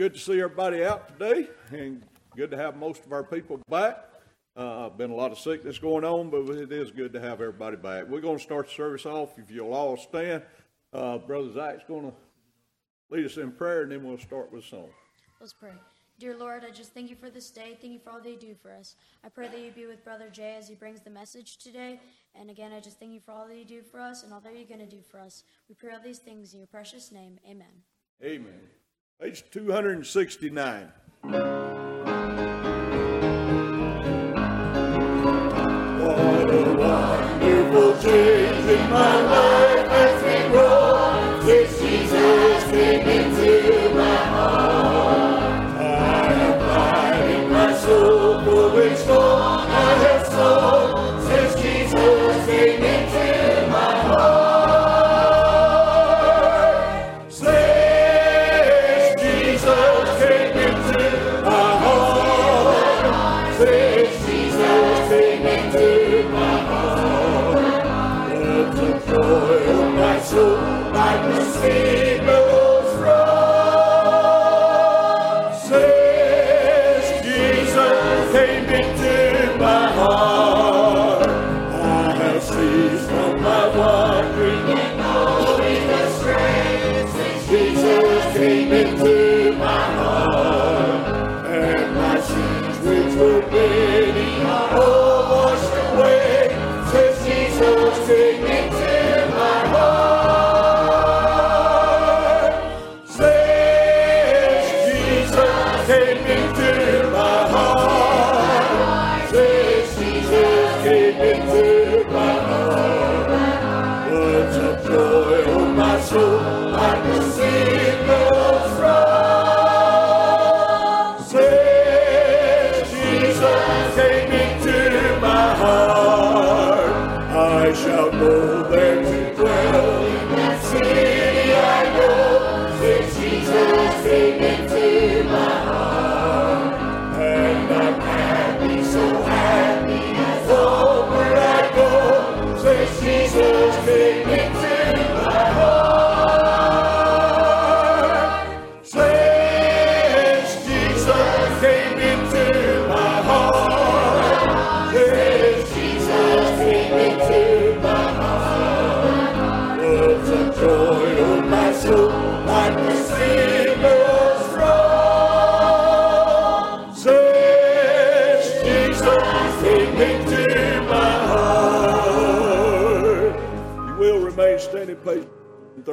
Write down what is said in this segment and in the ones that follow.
good to see everybody out today and good to have most of our people back. Uh, been a lot of sickness going on, but it is good to have everybody back. We're going to start the service off. If you'll all stand, uh, Brother Zach's going to lead us in prayer, and then we'll start with a song. Let's pray. Dear Lord, I just thank you for this day. Thank you for all that you do for us. I pray that you be with Brother Jay as he brings the message today. And again, I just thank you for all that you do for us and all that you're going to do for us. We pray all these things in your precious name. Amen. Amen. Page 269. What a wonderful change in my life.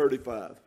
35.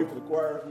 Pray for the choir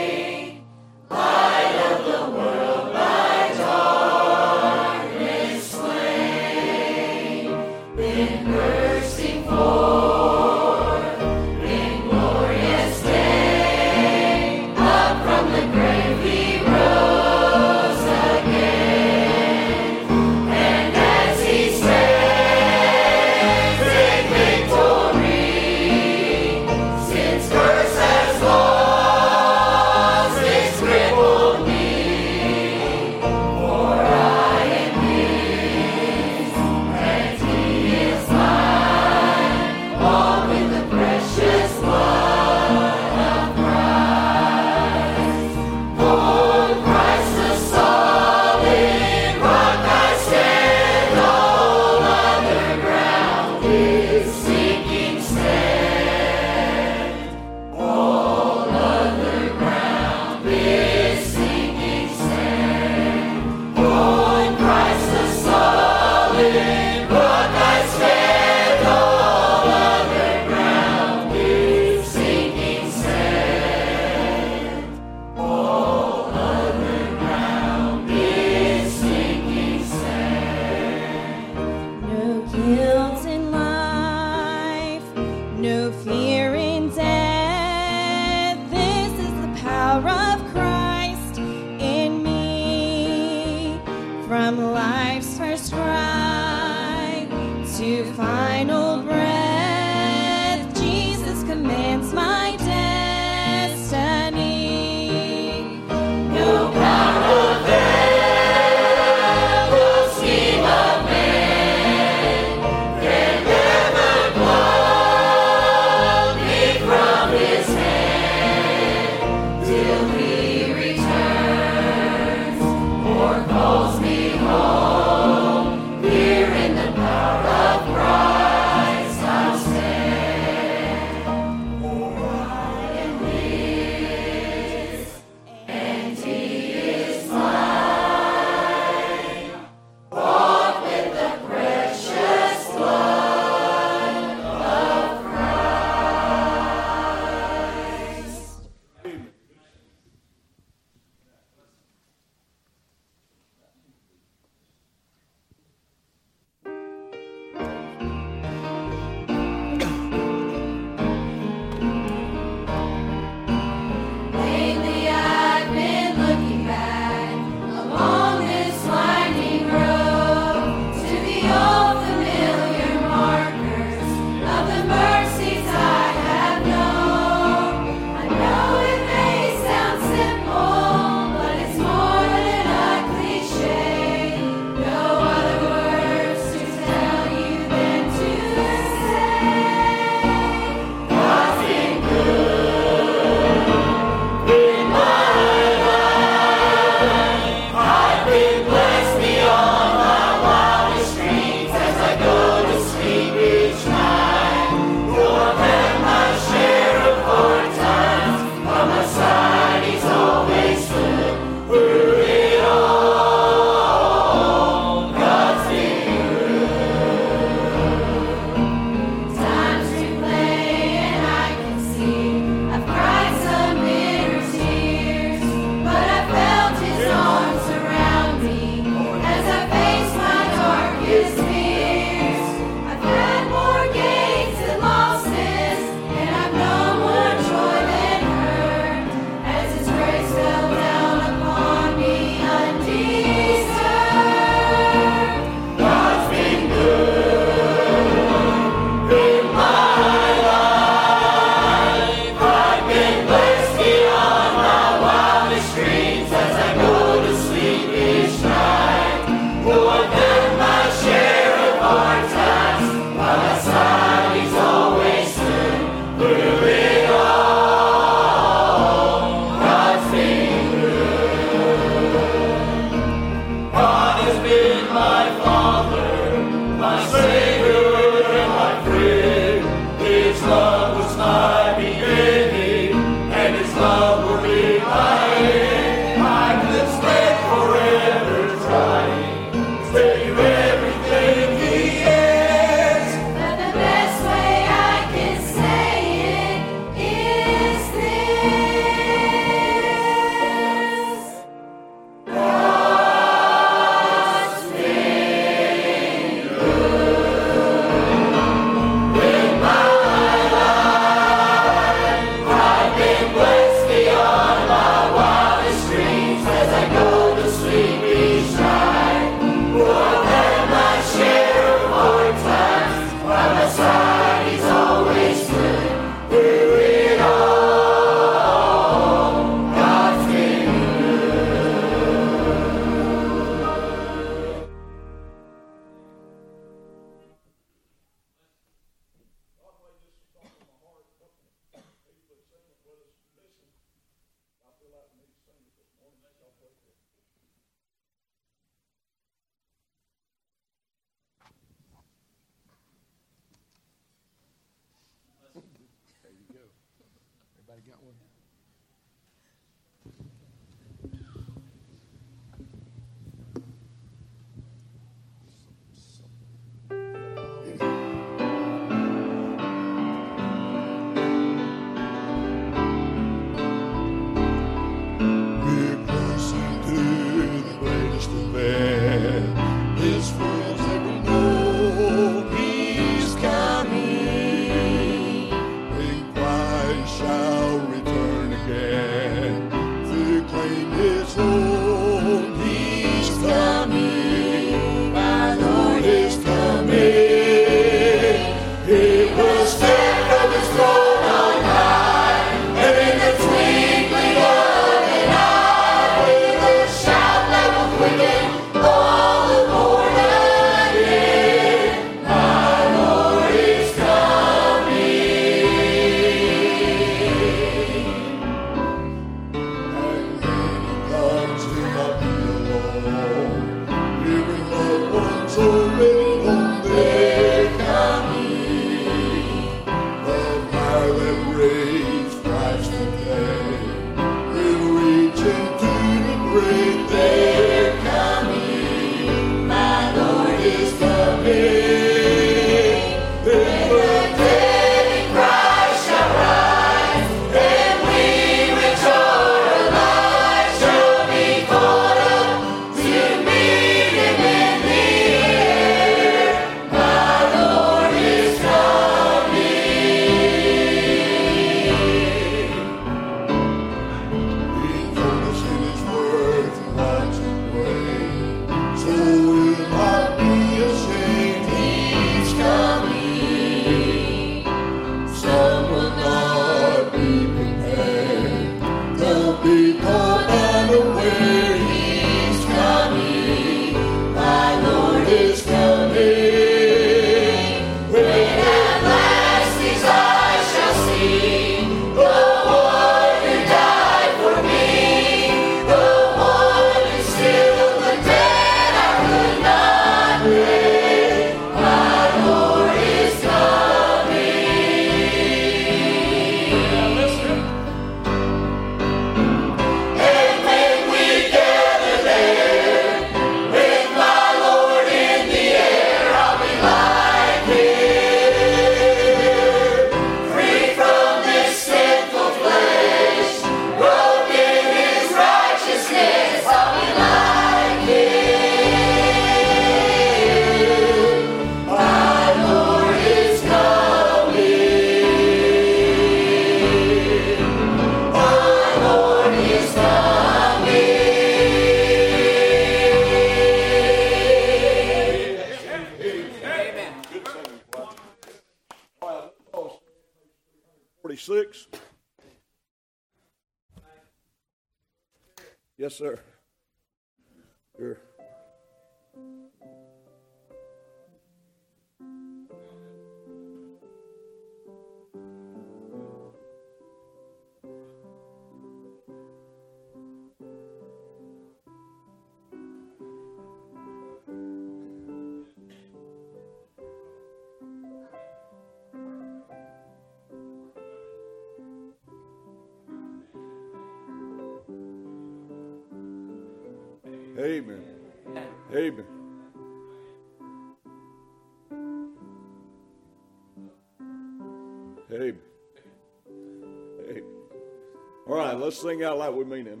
sing out like we mean it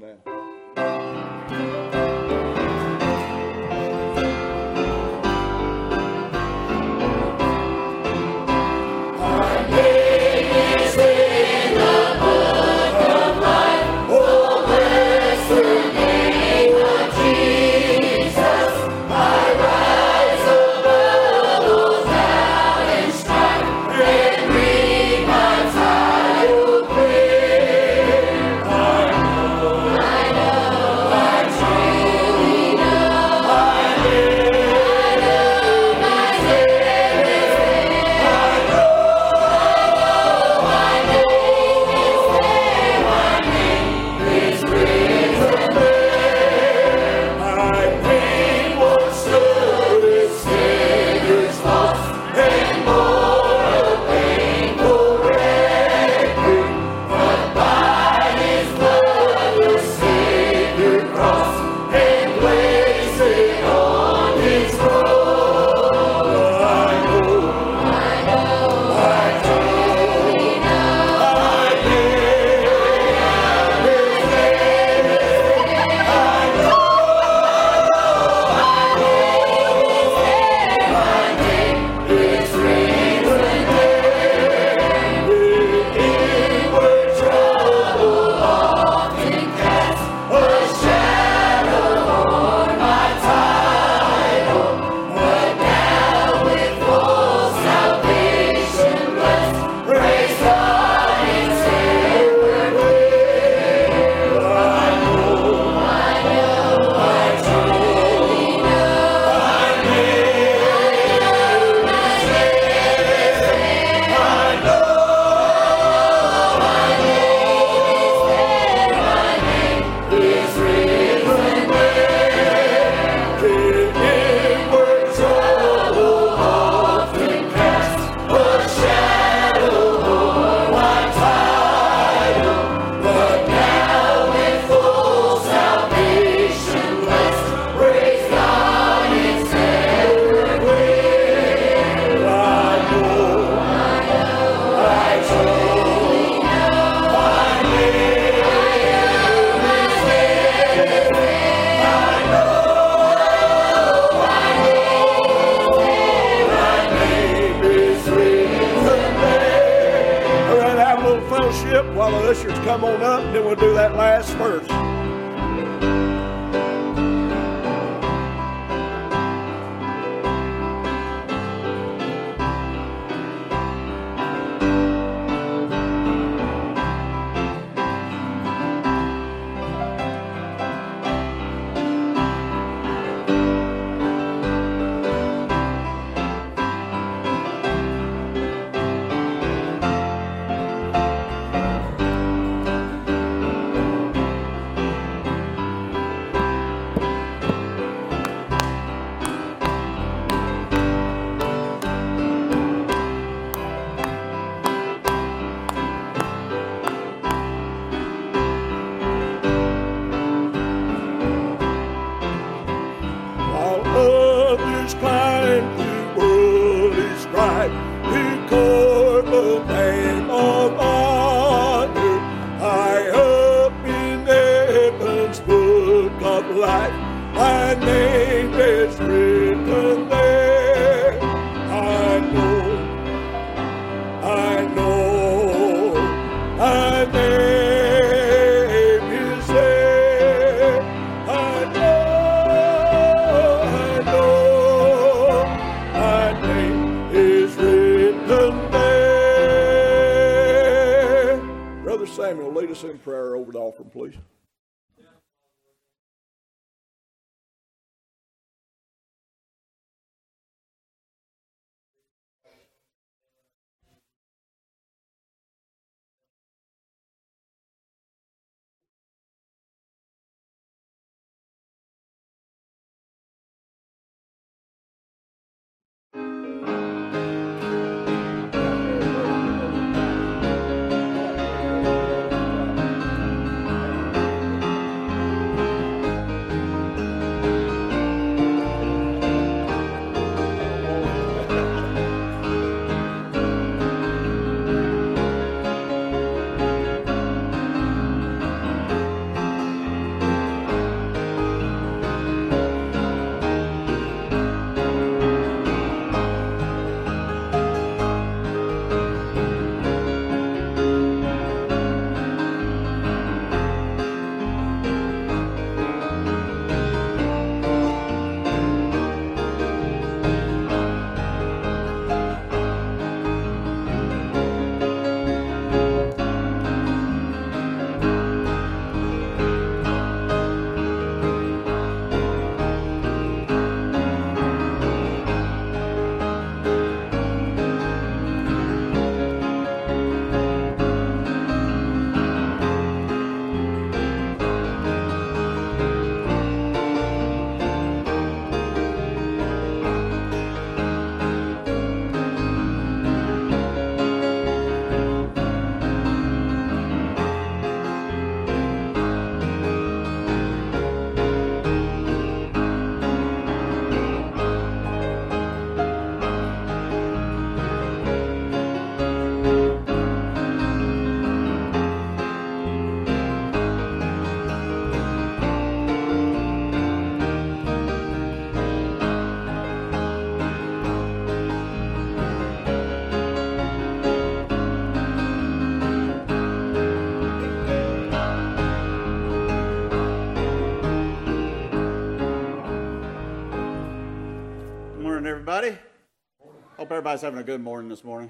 Hope everybody's having a good morning this morning.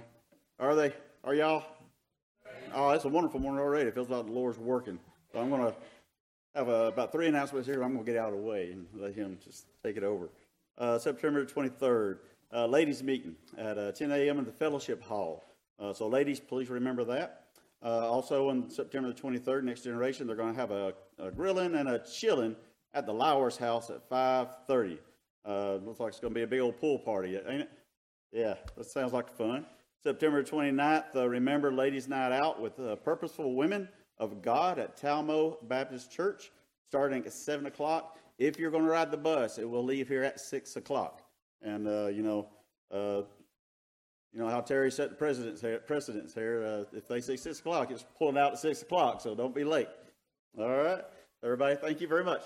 Are they? Are y'all? Oh, it's a wonderful morning already. It feels like the Lord's working. So I'm going to have uh about three announcements here. I'm going to get out of the way and let him just take it over. Uh, September 23rd, uh, ladies' meeting at uh, 10 a.m. in the Fellowship Hall. Uh, so, ladies, please remember that. Uh, also, on September the 23rd, Next Generation, they're going to have a, a grilling and a chilling at the Lowers House at 5:30. Uh, looks like it's going to be a big old pool party, ain't it? Yeah, that sounds like fun. September 29th, uh, remember Ladies' Night Out with uh, Purposeful Women of God at Talmo Baptist Church, starting at 7 o'clock. If you're going to ride the bus, it will leave here at 6 o'clock. And, uh, you know, uh, you know how Terry set the precedence here. Precedence here. Uh, if they say 6 o'clock, it's pulling out at 6 o'clock, so don't be late. All right? Everybody, thank you very much.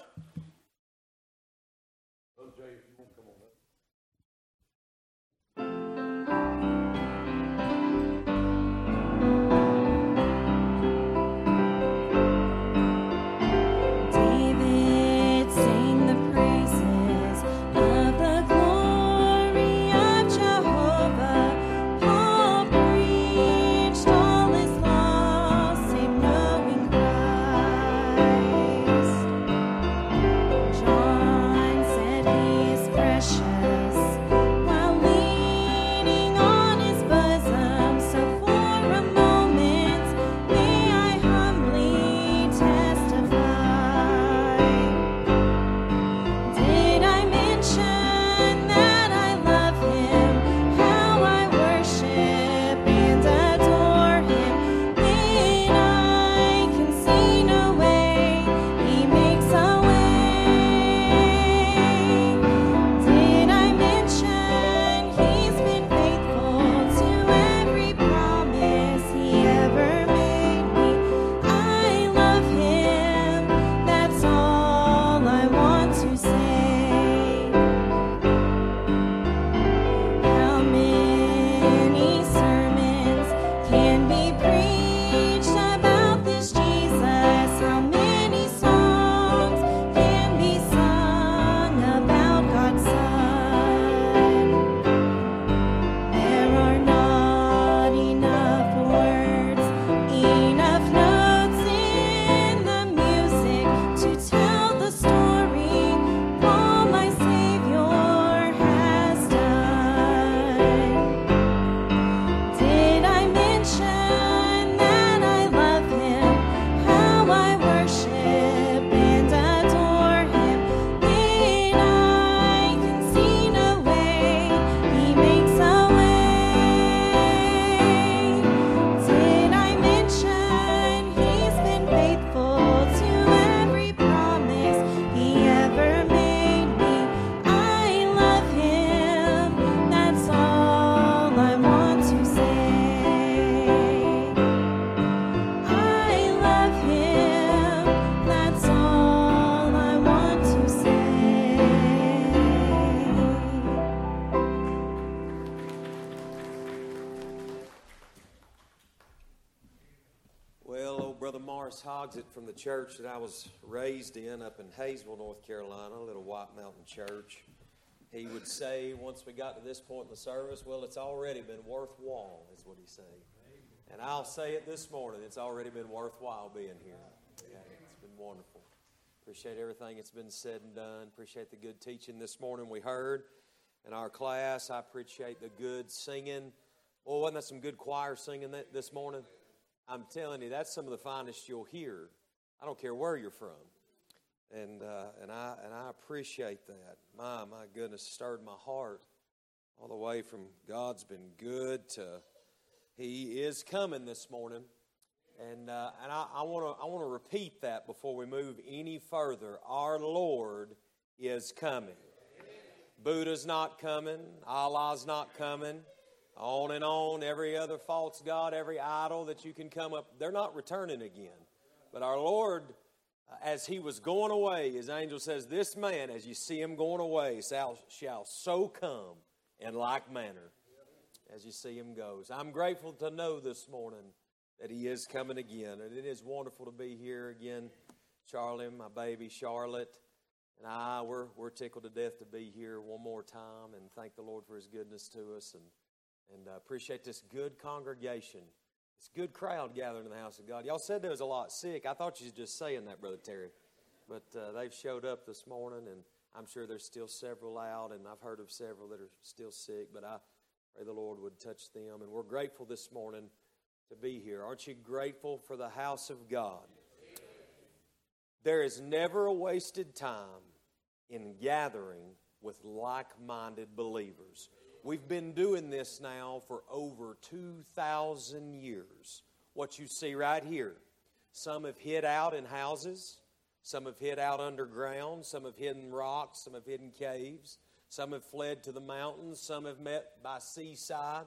From the church that I was raised in up in Hayesville, North Carolina, a little White Mountain church, he would say once we got to this point in the service, well, it's already been worthwhile, is what he said. And I'll say it this morning, it's already been worthwhile being here. Yeah, it's been wonderful. Appreciate everything that's been said and done. Appreciate the good teaching this morning we heard in our class. I appreciate the good singing. Well, wasn't that some good choir singing this morning? I'm telling you, that's some of the finest you'll hear. I don't care where you're from. And, uh, and, I, and I appreciate that. My, my goodness, stirred my heart all the way from God's been good to He is coming this morning. And, uh, and I, want to I wanna repeat that before we move any further. Our Lord is coming. Buddha's not coming. Allah's not coming on and on, every other false god, every idol that you can come up, they're not returning again. But our Lord, uh, as he was going away, his angel says, This man, as you see him going away, shall, shall so come in like manner as you see him goes. I'm grateful to know this morning that he is coming again. And it is wonderful to be here again. Charlie, my baby Charlotte, and I, we're, we're tickled to death to be here one more time and thank the Lord for his goodness to us. And and uh, appreciate this good congregation, this good crowd gathering in the house of God. Y'all said there was a lot sick. I thought you were just saying that, Brother Terry. But uh, they've showed up this morning, and I'm sure there's still several out, and I've heard of several that are still sick. But I pray the Lord would touch them. And we're grateful this morning to be here. Aren't you grateful for the house of God? There is never a wasted time in gathering with like minded believers. We've been doing this now for over 2,000 years. What you see right here. Some have hid out in houses, some have hid out underground, some have hidden rocks, some have hidden caves, some have fled to the mountains, some have met by seaside,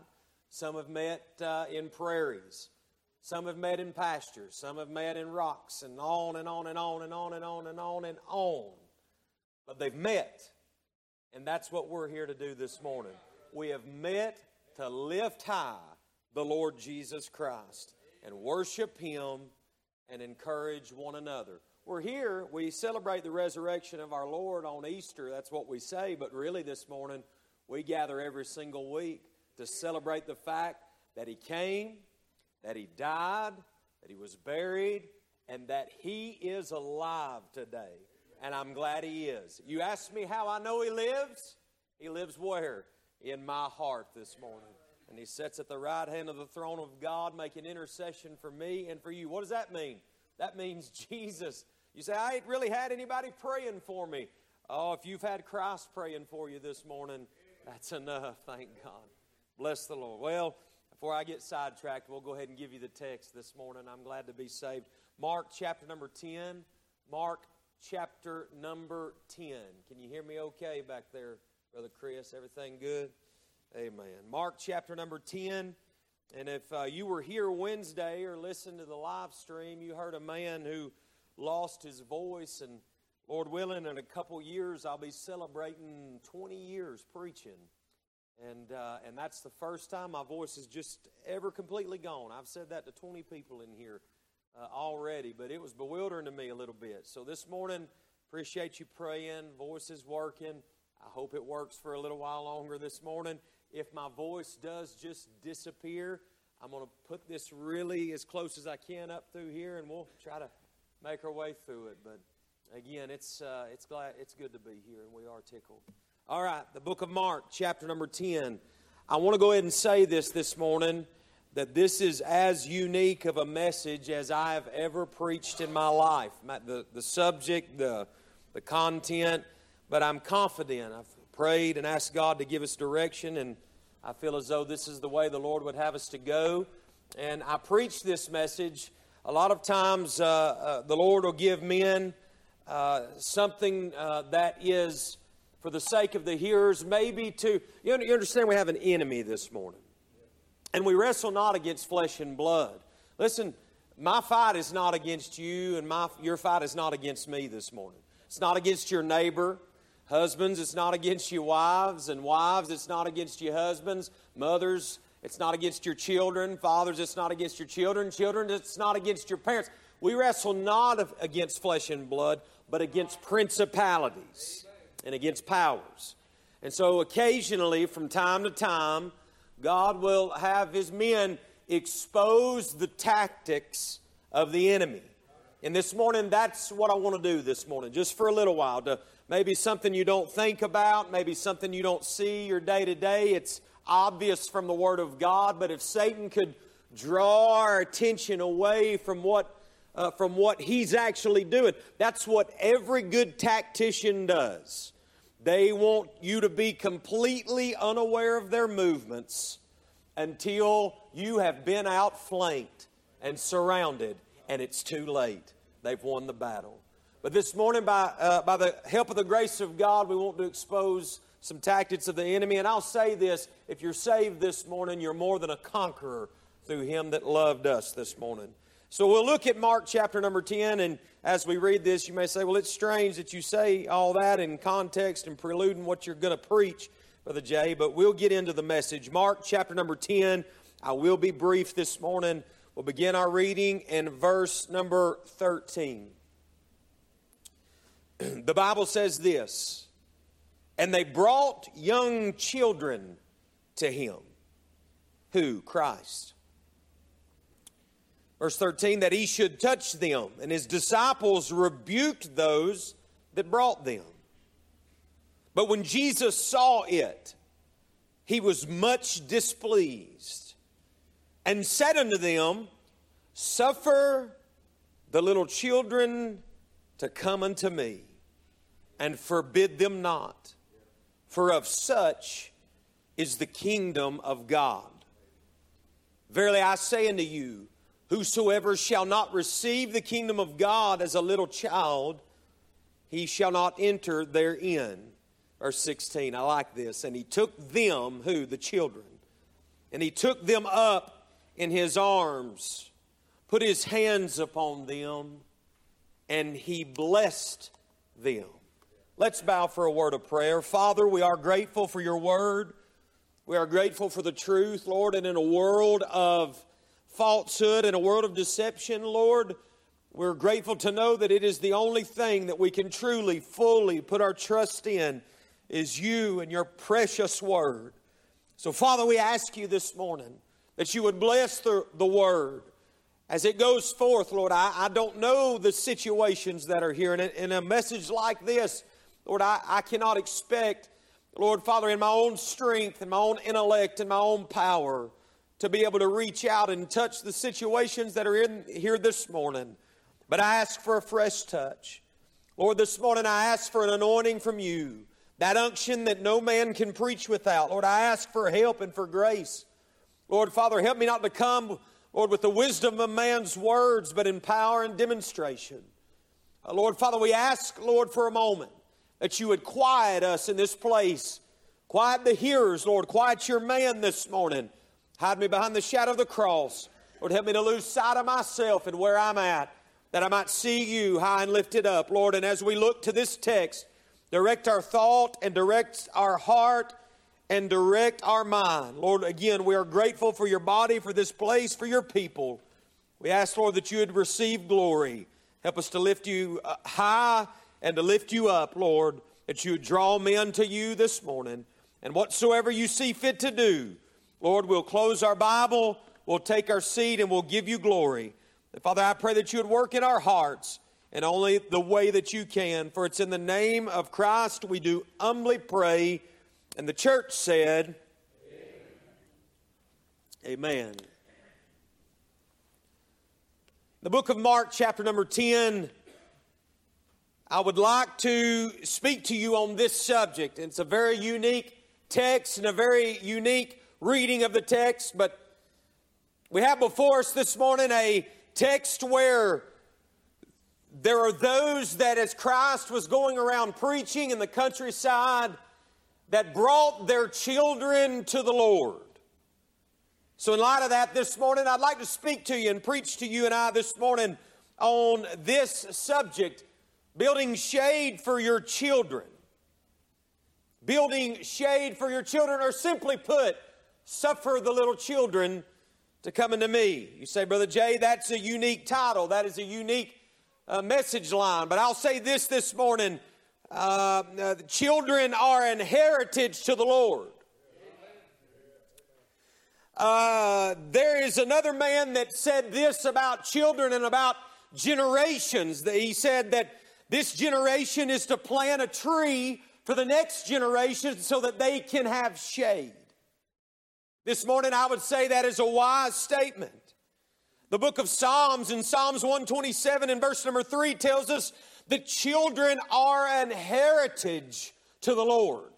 some have met uh, in prairies, some have met in pastures, some have met in rocks, and on and on and on and on and on and on and on. But they've met. And that's what we're here to do this morning we have met to lift high the Lord Jesus Christ and worship Him and encourage one another. We're here, we celebrate the resurrection of our Lord on Easter. That's what we say, but really this morning we gather every single week to celebrate the fact that He came, that He died, that He was buried, and that He is alive today. And I'm glad He is. You ask me how I know He lives? He lives where? In my heart this morning. And he sits at the right hand of the throne of God, making intercession for me and for you. What does that mean? That means Jesus. You say, I ain't really had anybody praying for me. Oh, if you've had Christ praying for you this morning, that's enough. Thank God. Bless the Lord. Well, before I get sidetracked, we'll go ahead and give you the text this morning. I'm glad to be saved. Mark chapter number 10. Mark chapter number 10. Can you hear me okay back there? Brother Chris, everything good? Amen. Mark chapter number 10. And if uh, you were here Wednesday or listened to the live stream, you heard a man who lost his voice. And Lord willing, in a couple years, I'll be celebrating 20 years preaching. And, uh, and that's the first time my voice is just ever completely gone. I've said that to 20 people in here uh, already, but it was bewildering to me a little bit. So this morning, appreciate you praying, voice is working. I hope it works for a little while longer this morning. If my voice does just disappear, I'm going to put this really as close as I can up through here, and we'll try to make our way through it. But again, it's uh, it's glad it's good to be here, and we are tickled. All right, the book of Mark, chapter number ten. I want to go ahead and say this this morning that this is as unique of a message as I have ever preached in my life. The the subject, the the content but I'm confident. I've prayed and asked God to give us direction, and I feel as though this is the way the Lord would have us to go. And I preach this message. A lot of times, uh, uh, the Lord will give men uh, something uh, that is for the sake of the hearers, maybe to. You understand, we have an enemy this morning. And we wrestle not against flesh and blood. Listen, my fight is not against you, and my, your fight is not against me this morning. It's not against your neighbor. Husbands, it's not against you wives, and wives, it's not against you husbands. Mothers, It's not against your children. Fathers, it's not against your children. Children, it's not against your parents. We wrestle not against flesh and blood, but against principalities and against powers. And so occasionally, from time to time, God will have his men expose the tactics of the enemy. And this morning, that's what I want to do this morning, just for a little while. To maybe something you don't think about, maybe something you don't see your day to day. It's obvious from the Word of God, but if Satan could draw our attention away from what uh, from what he's actually doing, that's what every good tactician does. They want you to be completely unaware of their movements until you have been outflanked and surrounded, and it's too late. They've won the battle. But this morning, by, uh, by the help of the grace of God, we want to expose some tactics of the enemy. And I'll say this if you're saved this morning, you're more than a conqueror through him that loved us this morning. So we'll look at Mark chapter number 10, and as we read this, you may say, well, it's strange that you say all that in context and preluding what you're going to preach, Brother Jay, but we'll get into the message. Mark chapter number 10, I will be brief this morning. We'll begin our reading in verse number 13. The Bible says this And they brought young children to him. Who? Christ Verse 13, that he should touch them. And his disciples rebuked those that brought them. But when Jesus saw it, he was much displeased and said unto them, Suffer the little children to come unto me, and forbid them not, for of such is the kingdom of God. Verily I say unto you, Whosoever shall not receive the kingdom of God as a little child, he shall not enter therein. Verse 16, I like this. And he took them, who? The children. And he took them up in his arms, put his hands upon them, and he blessed them. Let's bow for a word of prayer. Father, we are grateful for your word. We are grateful for the truth, Lord, and in a world of falsehood and a world of deception, Lord, we're grateful to know that it is the only thing that we can truly, fully put our trust in is you and your precious word. So, Father, we ask you this morning that you would bless the, the word as it goes forth, Lord. I, I don't know the situations that are here. And in a message like this, Lord, I, I cannot expect, Lord, Father, in my own strength, in my own intellect, in my own power, to be able to reach out and touch the situations that are in here this morning. But I ask for a fresh touch. Lord, this morning I ask for an anointing from you, that unction that no man can preach without. Lord, I ask for help and for grace. Lord, Father, help me not to come, Lord, with the wisdom of man's words, but in power and demonstration. Uh, Lord, Father, we ask, Lord, for a moment that you would quiet us in this place. Quiet the hearers, Lord. Quiet your man this morning. Hide me behind the shadow of the cross. Lord, help me to lose sight of myself and where I'm at, that I might see you high and lifted up, Lord. And as we look to this text, direct our thought and direct our heart and direct our mind. Lord, again, we are grateful for your body, for this place, for your people. We ask, Lord, that you would receive glory. Help us to lift you uh, high and to lift you up, Lord, that you would draw men to you this morning. And whatsoever you see fit to do, Lord, we'll close our Bible, we'll take our seat, and we'll give you glory. And Father, I pray that you would work in our hearts in only the way that you can. For it's in the name of Christ we do humbly pray. And the church said, Amen. Amen. The book of Mark, chapter number 10, I would like to speak to you on this subject. It's a very unique text and a very unique reading of the text, but we have before us this morning a text where there are those that, as Christ was going around preaching in the countryside, that brought their children to the Lord. So, in light of that, this morning, I'd like to speak to you and preach to you and I this morning on this subject building shade for your children. Building shade for your children, or simply put, Suffer the little children to come unto me. You say, Brother Jay, that's a unique title. That is a unique uh, message line. But I'll say this this morning uh, uh, children are an heritage to the Lord. Uh, there is another man that said this about children and about generations. He said that this generation is to plant a tree for the next generation so that they can have shade. This morning, I would say that is a wise statement. The book of Psalms in Psalms 127 and verse number 3 tells us that children are an heritage to the Lord.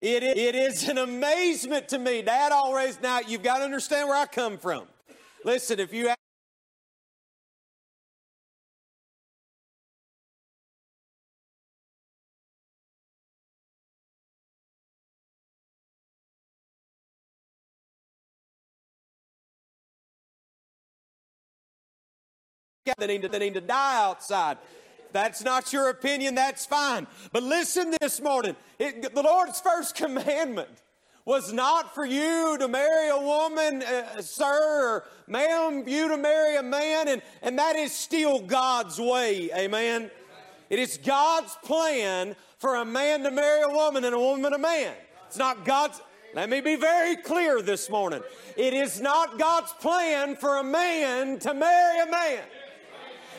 It, it is an amazement to me. Dad always, now you've got to understand where I come from. Listen, if you they need, to, they need to die outside that's not your opinion, that's fine. But listen this morning it, the Lord's first commandment was not for you to marry a woman, uh, sir, or ma'am, you to marry a man, and, and that is still God's way. Amen. It is God's plan for a man to marry a woman and a woman a man. It's not God's. Let me be very clear this morning. It is not God's plan for a man to marry a man.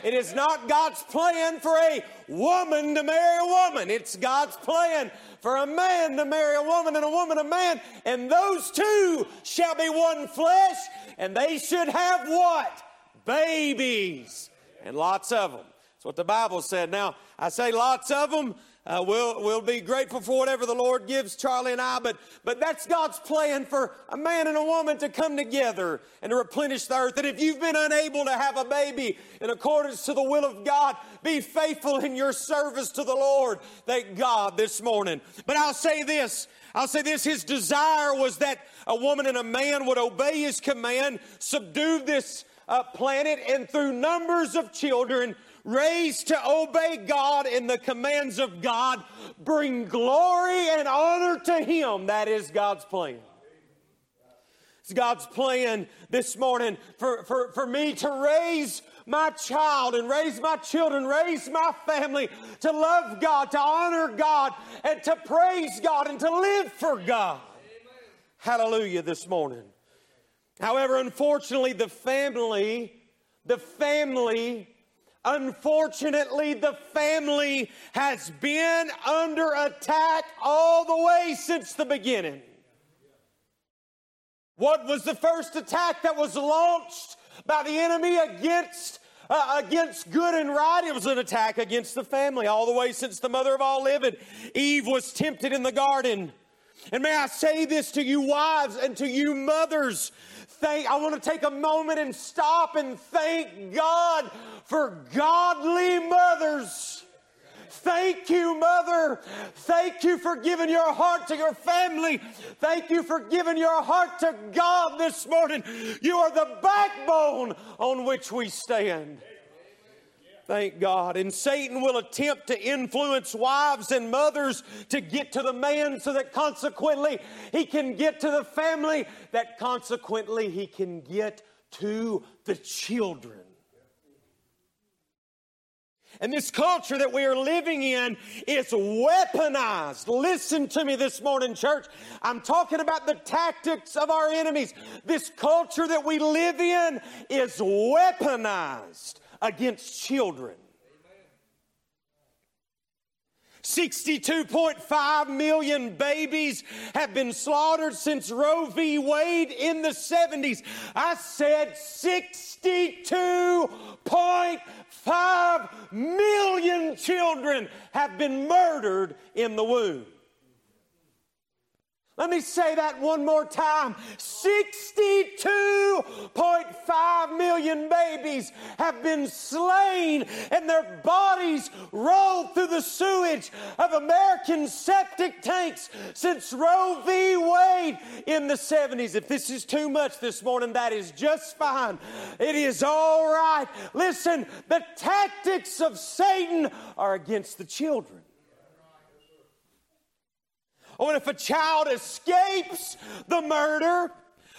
It is not God's plan for a woman to marry a woman. It's God's plan for a man to marry a woman and a woman a man. And those two shall be one flesh, and they should have what? Babies. And lots of them. That's what the Bible said. Now, I say lots of them uh, we'll, we'll be grateful for whatever the Lord gives Charlie and I, but, but that's God's plan for a man and a woman to come together and to replenish the earth. And if you've been unable to have a baby in accordance to the will of God, be faithful in your service to the Lord. Thank God this morning. But I'll say this. I'll say this. His desire was that a woman and a man would obey his command, subdue this uh, planet, and through numbers of children, raised to obey God in the commands of God, bring glory and honor to Him. That is God's plan. It's God's plan this morning for, for, for me to raise my child and raise my children, raise my family to love God, to honor God, and to praise God and to live for God. Hallelujah this morning. However, unfortunately, the family, the family Unfortunately, the family has been under attack all the way since the beginning. What was the first attack that was launched by the enemy against uh, against good and right. It was an attack against the family all the way since the mother of all living. Eve was tempted in the garden. And may I say this to you wives and to you mothers thank, I want to take a moment and stop and thank God for godly mothers. Thank you, Mother. Thank you for giving your heart to your family. Thank you for giving your heart to God this morning. You are the backbone on which we stand. Thank God. And Satan will attempt to influence wives and mothers to get to the man so that consequently he can get to the family, that consequently he can get to the children. And this culture that we are living in is weaponized. Listen to me this morning, church. I'm talking about the tactics of our enemies. This culture that we live in is weaponized against children. 62.5 million babies have been slaughtered since Roe v. Wade in the 70s. I said 62.5 million children have been murdered in the womb. Let me say that one more time. 62.5 million babies have been slain and their bodies rolled through the sewage of American septic tanks since Roe v. Wade in the 70s. If this is too much this morning, that is just fine. It is all right. Listen, the tactics of Satan are against the children. Oh, or if a child escapes the murder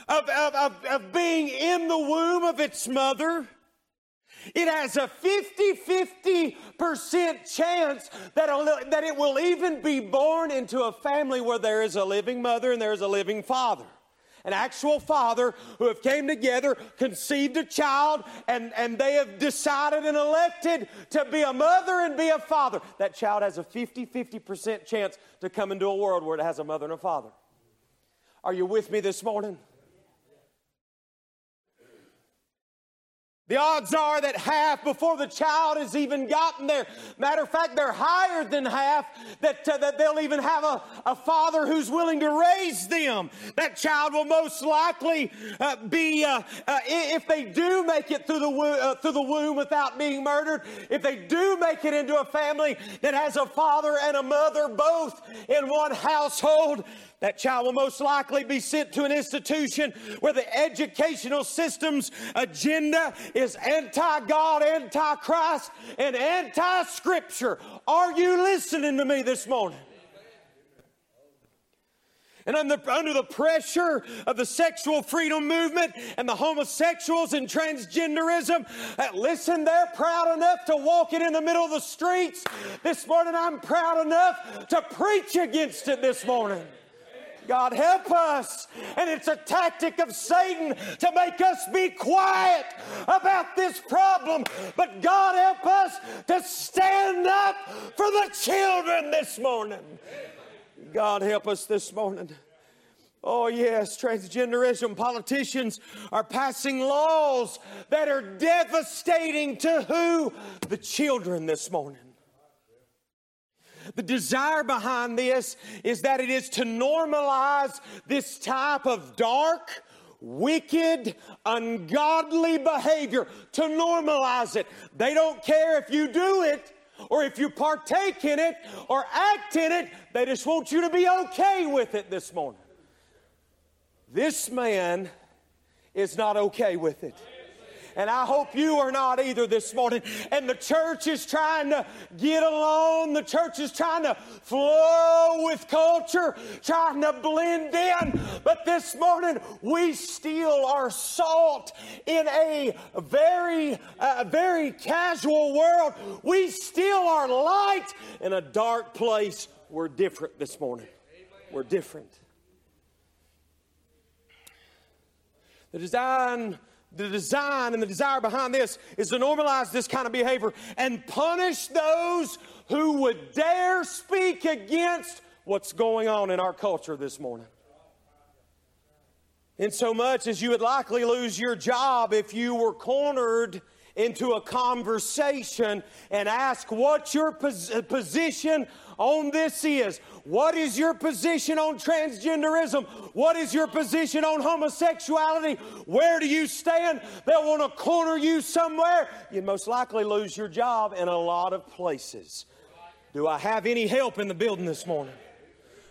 of, of, of, of being in the womb of its mother, it has a 50 50% chance that, that it will even be born into a family where there is a living mother and there is a living father an actual father who have came together, conceived a child, and, and they have decided and elected to be a mother and be a father. That child has a 50 50% chance to come into a world where it has a mother and a father. Are you with me this morning? The odds are that half before the child has even gotten there. Matter of fact, they're higher than half that, uh, that they'll even have a, a father who's willing to raise them. That child will most likely uh, be, uh, uh if they do make it through the, uh, through the womb without being murdered, if they do make it into a family that has a father and a mother both in one household, that child will most likely be sent to an institution where the educational system's agenda is anti God, anti Christ, and anti Scripture. Are you listening to me this morning? And under, under, the pressure of the sexual freedom movement and the homosexuals and transgenderism, uh, listen, they're proud enough to walk it in the middle of the streets. This morning, I'm proud enough to preach against it this morning. God help us. And it's a tactic of Satan to make us be quiet about this problem. But God help us to stand up for the children this morning. God help us this morning. Oh, yes, transgenderism. Politicians are passing laws that are devastating to who? The children this morning. The desire behind this is that it is to normalize this type of dark, wicked, ungodly behavior, to normalize it. They don't care if you do it or if you partake in it or act in it, they just want you to be okay with it this morning. This man is not okay with it. And I hope you are not either this morning. And the church is trying to get along. The church is trying to flow with culture, trying to blend in. But this morning, we still are salt in a very, uh, very casual world. We still are light in a dark place. We're different this morning. We're different. The design the design and the desire behind this is to normalize this kind of behavior and punish those who would dare speak against what's going on in our culture this morning. In so much as you would likely lose your job if you were cornered into a conversation and ask what your pos- position on this is. What is your position on transgenderism? What is your position on homosexuality? Where do you stand? They'll want to corner you somewhere. You'd most likely lose your job in a lot of places. Do I have any help in the building this morning?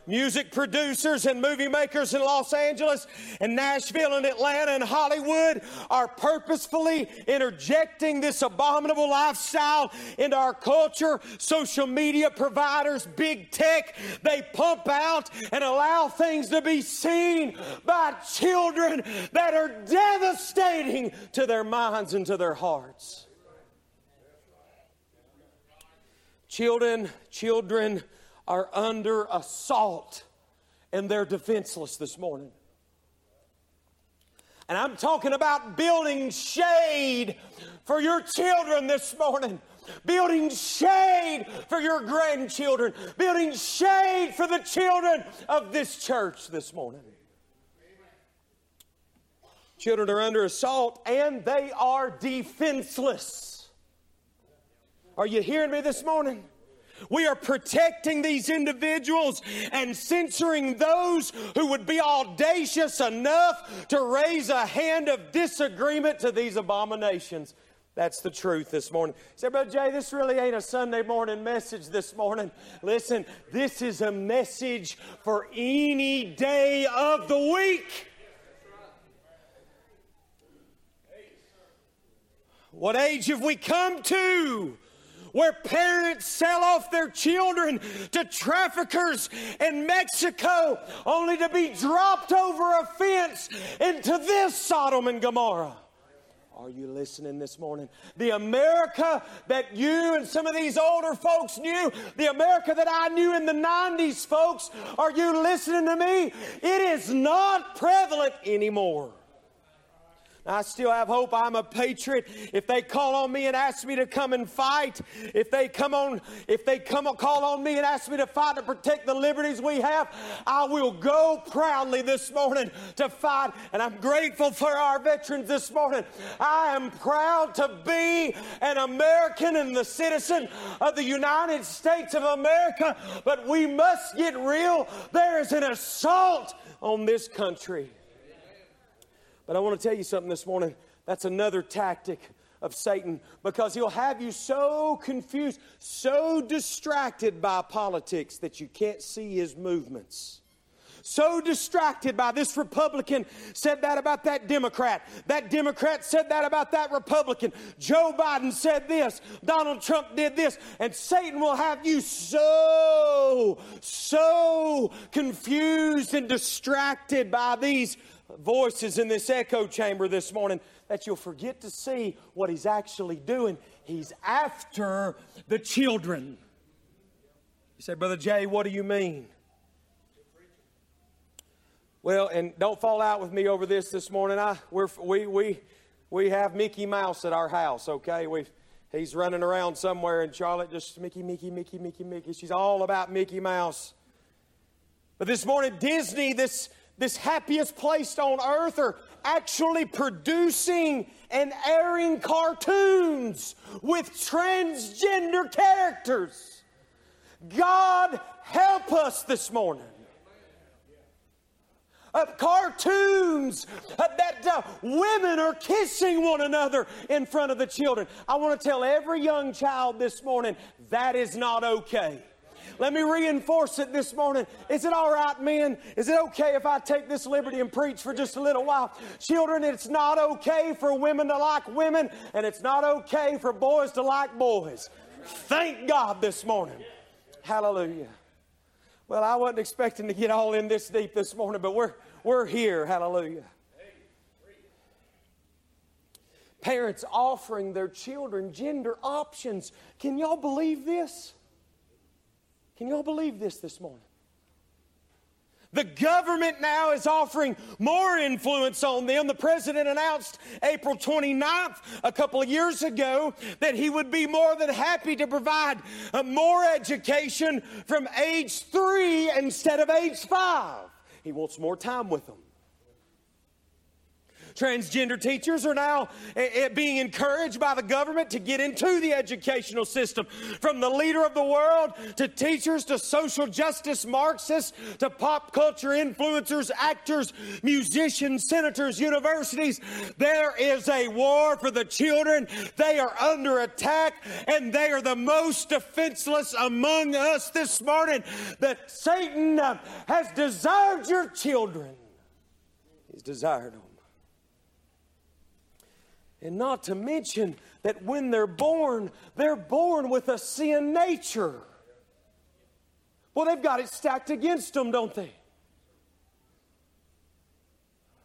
Music producers and movie makers in Los Angeles and Nashville and Atlanta and Hollywood are purposefully interjecting this abominable lifestyle into our culture. Social media providers, big tech, they pump out and allow things to be seen by children that are devastating to their minds and to their hearts. Children, children, are under assault and they're defenseless this morning. And I'm talking about building shade for your children this morning. Building shade for your grandchildren. Building shade for the children of this church this morning. Children are under assault and they are defenseless. Are you hearing me this morning? We are protecting these individuals and censoring those who would be audacious enough to raise a hand of disagreement to these abominations. That's the truth this morning. Say, Brother Jay, this really ain't a Sunday morning message this morning. Listen, this is a message for any day of the week. What age have we come to? Where parents sell off their children to traffickers in Mexico only to be dropped over a fence into this Sodom and Gomorrah. Are you listening this morning? The America that you and some of these older folks knew, the America that I knew in the 90s, folks, are you listening to me? It is not prevalent anymore. I still have hope. I'm a patriot. If they call on me and ask me to come and fight, if they come on, if they come call on me and ask me to fight to protect the liberties we have, I will go proudly this morning to fight. And I'm grateful for our veterans this morning. I am proud to be an American and the citizen of the United States of America. But we must get real. There is an assault on this country. But I want to tell you something this morning. That's another tactic of Satan because he'll have you so confused, so distracted by politics that you can't see his movements. So distracted by this Republican said that about that Democrat. That Democrat said that about that Republican. Joe Biden said this. Donald Trump did this. And Satan will have you so, so confused and distracted by these voices in this echo chamber this morning that you'll forget to see what he's actually doing. He's after the children. You say, Brother Jay, what do you mean? Well, and don't fall out with me over this this morning. I, we're, we, we, we have Mickey Mouse at our house, okay? we he's running around somewhere, and Charlotte just Mickey, Mickey, Mickey, Mickey, Mickey. She's all about Mickey Mouse. But this morning, Disney, this this happiest place on earth are actually producing and airing cartoons with transgender characters. God help us this morning. Of cartoons uh, that uh, women are kissing one another in front of the children. I want to tell every young child this morning that is not okay. Let me reinforce it this morning. Is it all right, men? Is it okay if I take this liberty and preach for just a little while? Children, it's not okay for women to like women, and it's not okay for boys to like boys. Thank God this morning. Hallelujah. Well, I wasn't expecting to get all in this deep this morning, but we're, we're here. Hallelujah. Parents offering their children gender options. Can y'all believe this? Can you all believe this this morning? The government now is offering more influence on them. The president announced April 29th, a couple of years ago, that he would be more than happy to provide uh, more education from age three instead of age five. He wants more time with them. Transgender teachers are now eh, eh, being encouraged by the government to get into the educational system. From the leader of the world to teachers to social justice Marxists to pop culture influencers, actors, musicians, senators, universities, there is a war for the children. They are under attack and they are the most defenseless among us this morning that Satan uh, has desired your children. He's desired them. And not to mention that when they're born, they're born with a sin nature. Well, they've got it stacked against them, don't they?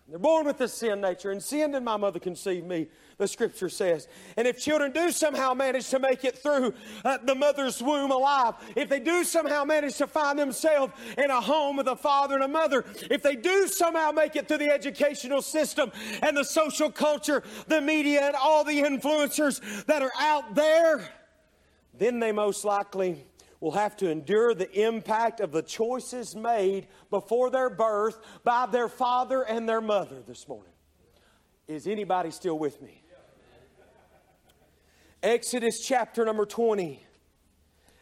They're born with this sin nature, and sin did my mother conceive me, the scripture says. And if children do somehow manage to make it through uh, the mother's womb alive, if they do somehow manage to find themselves in a home with a father and a mother, if they do somehow make it through the educational system and the social culture, the media, and all the influencers that are out there, then they most likely will have to endure the impact of the choices made before their birth by their father and their mother this morning. Is anybody still with me? Exodus chapter number 20.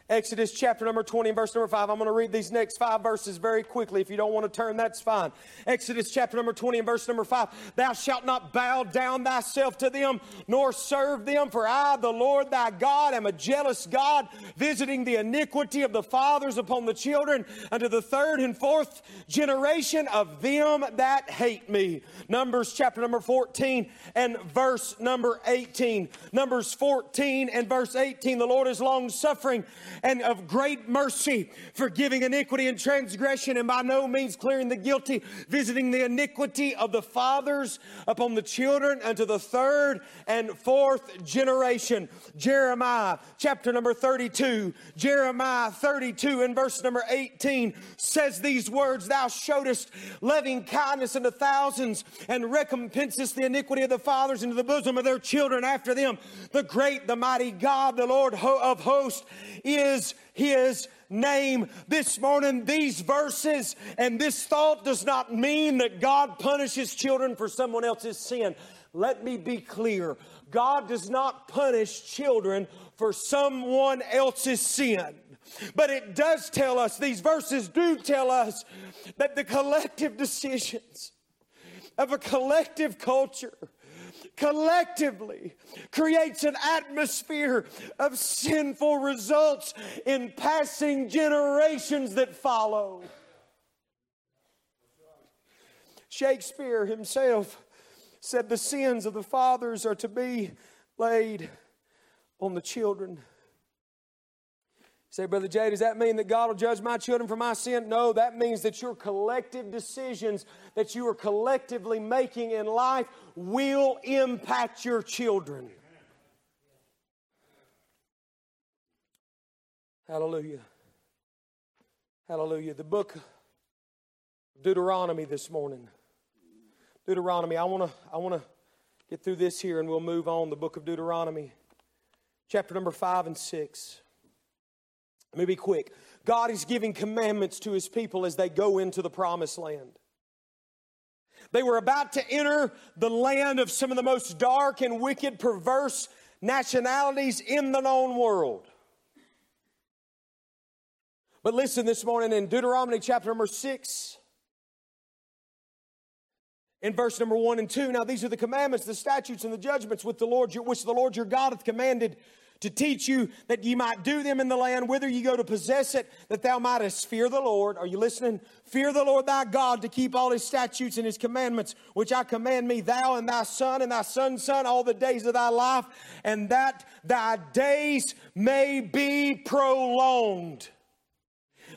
Exodus chapter number 20 and verse number 5. I'm going to read these next five verses very quickly. If you don't want to turn, that's fine. Exodus chapter number 20 and verse number 5. Thou shalt not bow down thyself to them, nor serve them, for I, the Lord thy God, am a jealous God, visiting the iniquity of the fathers upon the children unto the third and fourth generation of them that hate me. Numbers chapter number 14 and verse number 18. Numbers 14 and verse 18. The Lord is long suffering and of great mercy, forgiving iniquity and transgression, and by no means clearing the guilty, visiting the iniquity of the fathers upon the children unto the third and fourth generation. Jeremiah chapter number 32, Jeremiah 32 and verse number 18 says these words, Thou showest loving kindness unto thousands and recompensest the iniquity of the fathers into the bosom of their children after them. The great, the mighty God, the Lord of hosts, is his name this morning. These verses and this thought does not mean that God punishes children for someone else's sin. Let me be clear. God does not punish children for someone else's sin. But it does tell us, these verses do tell us, that the collective decisions of a collective culture collectively creates an atmosphere of sinful results in passing generations that follow. Shakespeare himself said the sins of the fathers are to be laid on the children. Say, Brother Jay, does that mean that God will judge my children for my sin? No, that means that your collective decisions that you are collectively making in life will impact your children. Hallelujah. Hallelujah. The book of Deuteronomy this morning. Deuteronomy, I want to I want to get through this here and we'll move on. The book of Deuteronomy, chapter number 5 and 6. Let me be quick. God is giving commandments to his people as they go into the promised land. They were about to enter the land of some of the most dark and wicked, perverse nationalities in the known world. But listen this morning in Deuteronomy chapter number 6, in verse number 1 and 2. Now, these are the commandments, the statutes, and the judgments which the Lord, which the Lord your God hath commanded to teach you that ye might do them in the land whither ye go to possess it, that thou mightest fear the Lord. Are you listening? Fear the Lord thy God to keep all his statutes and his commandments, which I command me, thou and thy son and thy son's son, all the days of thy life, and that thy days may be prolonged.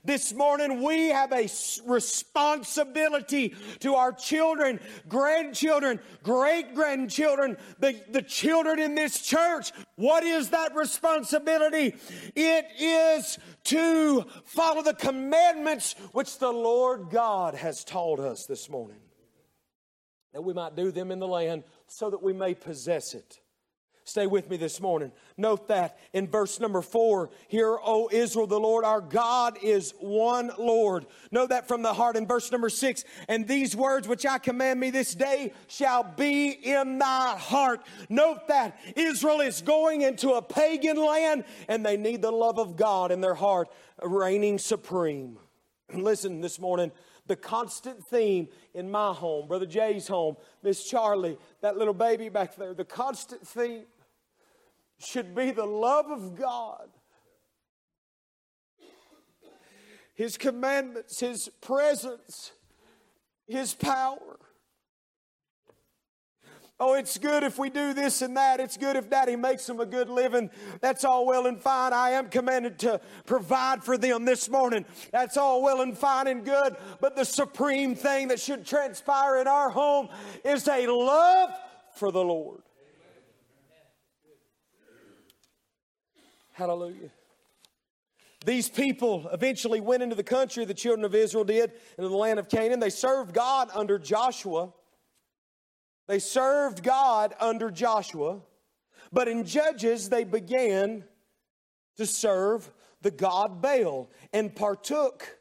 This morning, we have a responsibility to our children, grandchildren, great grandchildren, the, the children in this church. What is that responsibility? It is to follow the commandments which the Lord God has taught us this morning, that we might do them in the land so that we may possess it Stay with me this morning. Note that in verse number four, hear, O Israel, the Lord our God is one Lord. Note that from the heart in verse number six. And these words which I command me this day shall be in thy heart. Note that Israel is going into a pagan land and they need the love of God in their heart reigning supreme. Listen this morning, the constant theme in my home, Brother Jay's home, Miss Charlie, that little baby back there, the constant theme should be the love of God. His commandments, His presence, His power. Oh, it's good if we do this and that. It's good if daddy makes them a good living. That's all well and fine. I am commanded to provide for them this morning. That's all well and fine and good. But the supreme thing that should transpire in our home is a love for the Lord. Hallelujah. These people eventually went into the country, the children of Israel did, into the land of Canaan. They served God under Joshua. They served God under Joshua. But in Judges, they began to serve the God Baal and partook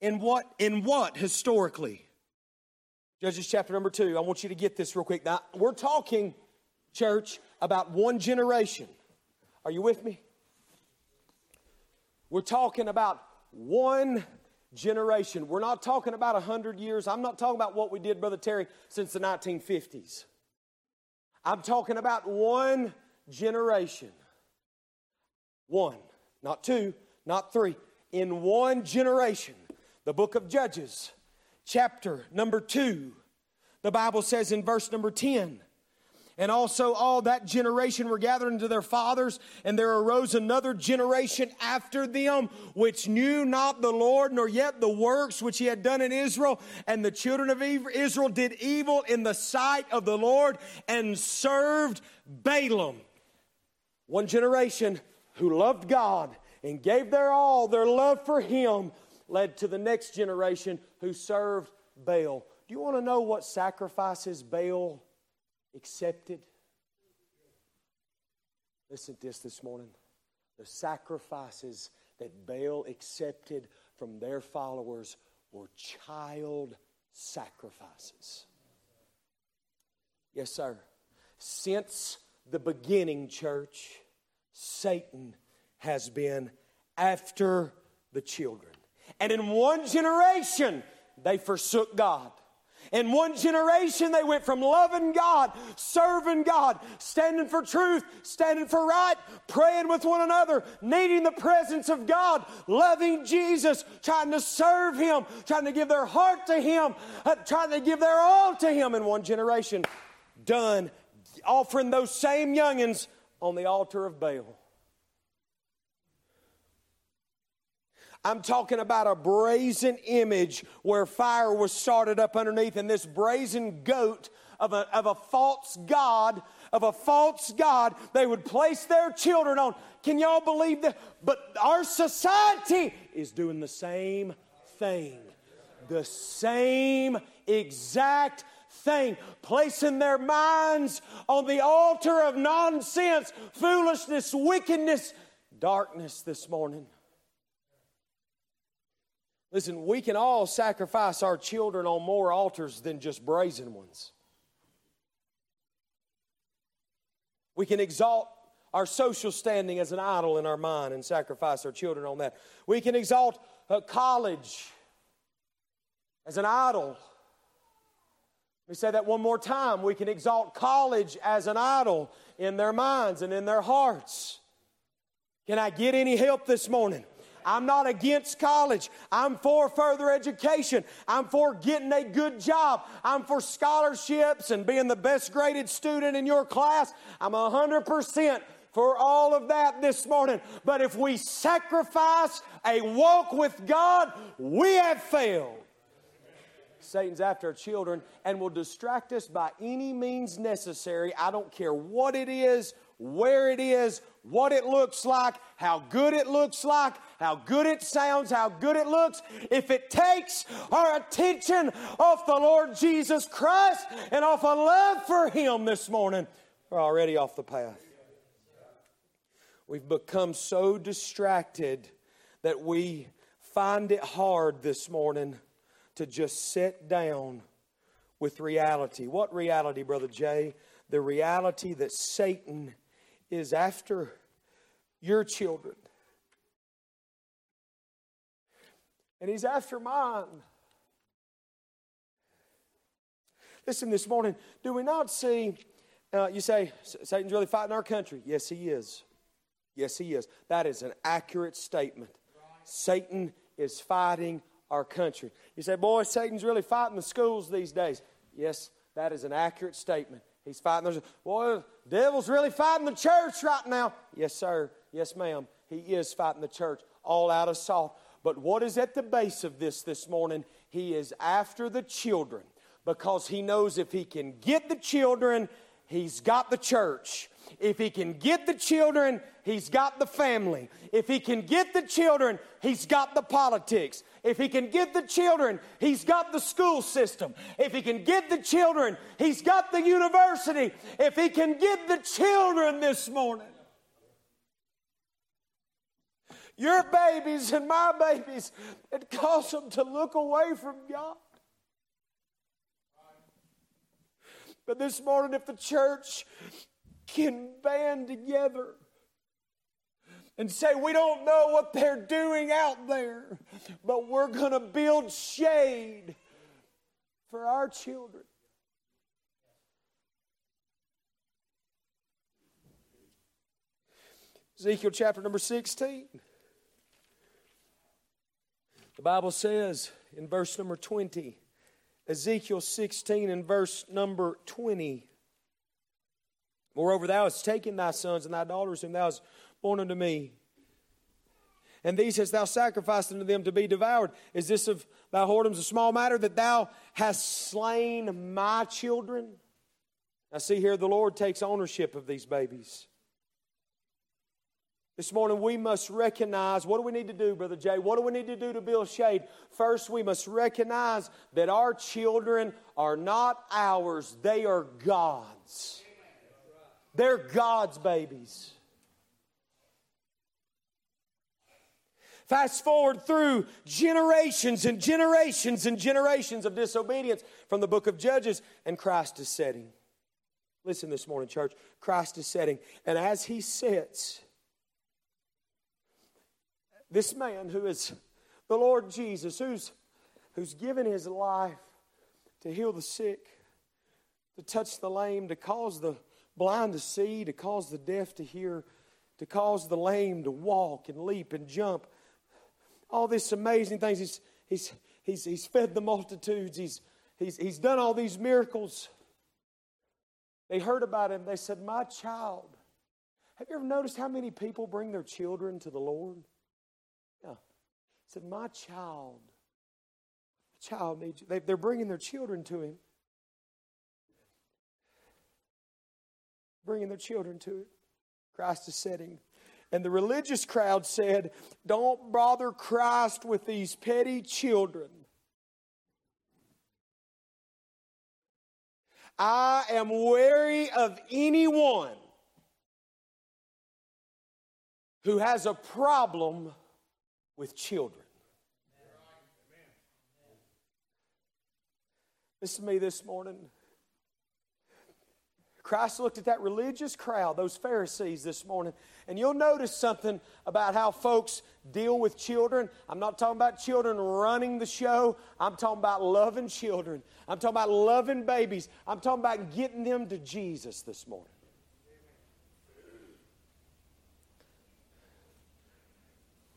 in what in what historically judges chapter number two i want you to get this real quick now we're talking church about one generation are you with me we're talking about one generation. We're not talking about 100 years. I'm not talking about what we did, Brother Terry, since the 1950s. I'm talking about one generation. One, not two, not three. In one generation, the book of Judges, chapter number two, the Bible says in verse number 10 and also all that generation were gathered into their fathers, and there arose another generation after them, which knew not the Lord, nor yet the works which he had done in Israel. And the children of Israel did evil in the sight of the Lord and served Baalim. One generation who loved God and gave their all, their love for him, led to the next generation who served Baal. Do you want to know what sacrifices Baal accepted. Listen to this this morning. The sacrifices that Baal accepted from their followers were child sacrifices. Yes, sir. Since the beginning, church, Satan has been after the children. And in one generation, they forsook God. In one generation, they went from loving God, serving God, standing for truth, standing for right, praying with one another, needing the presence of God, loving Jesus, trying to serve Him, trying to give their heart to Him, uh, trying to give their all to Him in one generation. Done, offering those same youngins on the altar of Baal. I'm talking about a brazen image where fire was started up underneath, and this brazen goat of a, of a false God, of a false God, they would place their children on. Can y'all believe that? But our society is doing the same thing. The same exact thing, placing their minds on the altar of nonsense, foolishness, wickedness, darkness this morning. Listen, we can all sacrifice our children on more altars than just brazen ones. We can exalt our social standing as an idol in our mind and sacrifice our children on that. We can exalt college as an idol. Let me say that one more time. We can exalt college as an idol in their minds and in their hearts. Can I get any help this morning? I'm not against college. I'm for further education. I'm for getting a good job. I'm for scholarships and being the best graded student in your class. I'm 100% for all of that this morning. But if we sacrifice a walk with God, we have failed. Satan's after our children and will distract us by any means necessary. I don't care what it is, where it is, what it looks like, how good it looks like, how good it sounds, how good it looks, if it takes our attention off the Lord Jesus Christ and off a love for Him this morning, we're already off the path. We've become so distracted that we find it hard this morning to just sit down with reality. What reality, Brother Jay? The reality that Satan is after your children. And he's after mine. Listen, this morning, do we not see? Uh, you say, Satan's really fighting our country. Yes, he is. Yes, he is. That is an accurate statement. Satan is fighting our country. You say, boy, Satan's really fighting the schools these days. Yes, that is an accurate statement. He's fighting. There's, boy, the devil's really fighting the church right now. Yes, sir. Yes, ma'am. He is fighting the church all out of salt. But what is at the base of this this morning? He is after the children because he knows if he can get the children, he's got the church. If he can get the children, he's got the family. If he can get the children, he's got the politics. If he can get the children, he's got the school system. If he can get the children, he's got the university. If he can get the children this morning, your babies and my babies, it causes them to look away from God. But this morning, if the church can band together and say, We don't know what they're doing out there, but we're going to build shade for our children. Ezekiel chapter number 16. The Bible says in verse number 20, Ezekiel 16 and verse number 20. Moreover, thou hast taken thy sons and thy daughters, whom thou hast borne unto me. And these hast thou sacrificed unto them to be devoured. Is this of thy whoredoms a small matter that thou hast slain my children? Now, see here, the Lord takes ownership of these babies. This morning, we must recognize what do we need to do, Brother Jay? What do we need to do to build shade? First, we must recognize that our children are not ours, they are God's. They're God's babies. Fast forward through generations and generations and generations of disobedience from the book of Judges, and Christ is setting. Listen this morning, church. Christ is setting. And as he sits, this man who is the Lord Jesus, who's, who's given his life to heal the sick, to touch the lame, to cause the blind to see, to cause the deaf to hear, to cause the lame to walk and leap and jump. All these amazing things. He's, he's, he's, he's fed the multitudes, he's, he's, he's done all these miracles. They heard about him. They said, My child. Have you ever noticed how many people bring their children to the Lord? Said, My child. child needs you. They, they're bringing their children to him. Bringing their children to him. Christ is setting. And the religious crowd said, Don't bother Christ with these petty children. I am wary of anyone who has a problem with children. Listen to me this morning. Christ looked at that religious crowd, those Pharisees this morning, and you'll notice something about how folks deal with children. I'm not talking about children running the show, I'm talking about loving children. I'm talking about loving babies. I'm talking about getting them to Jesus this morning.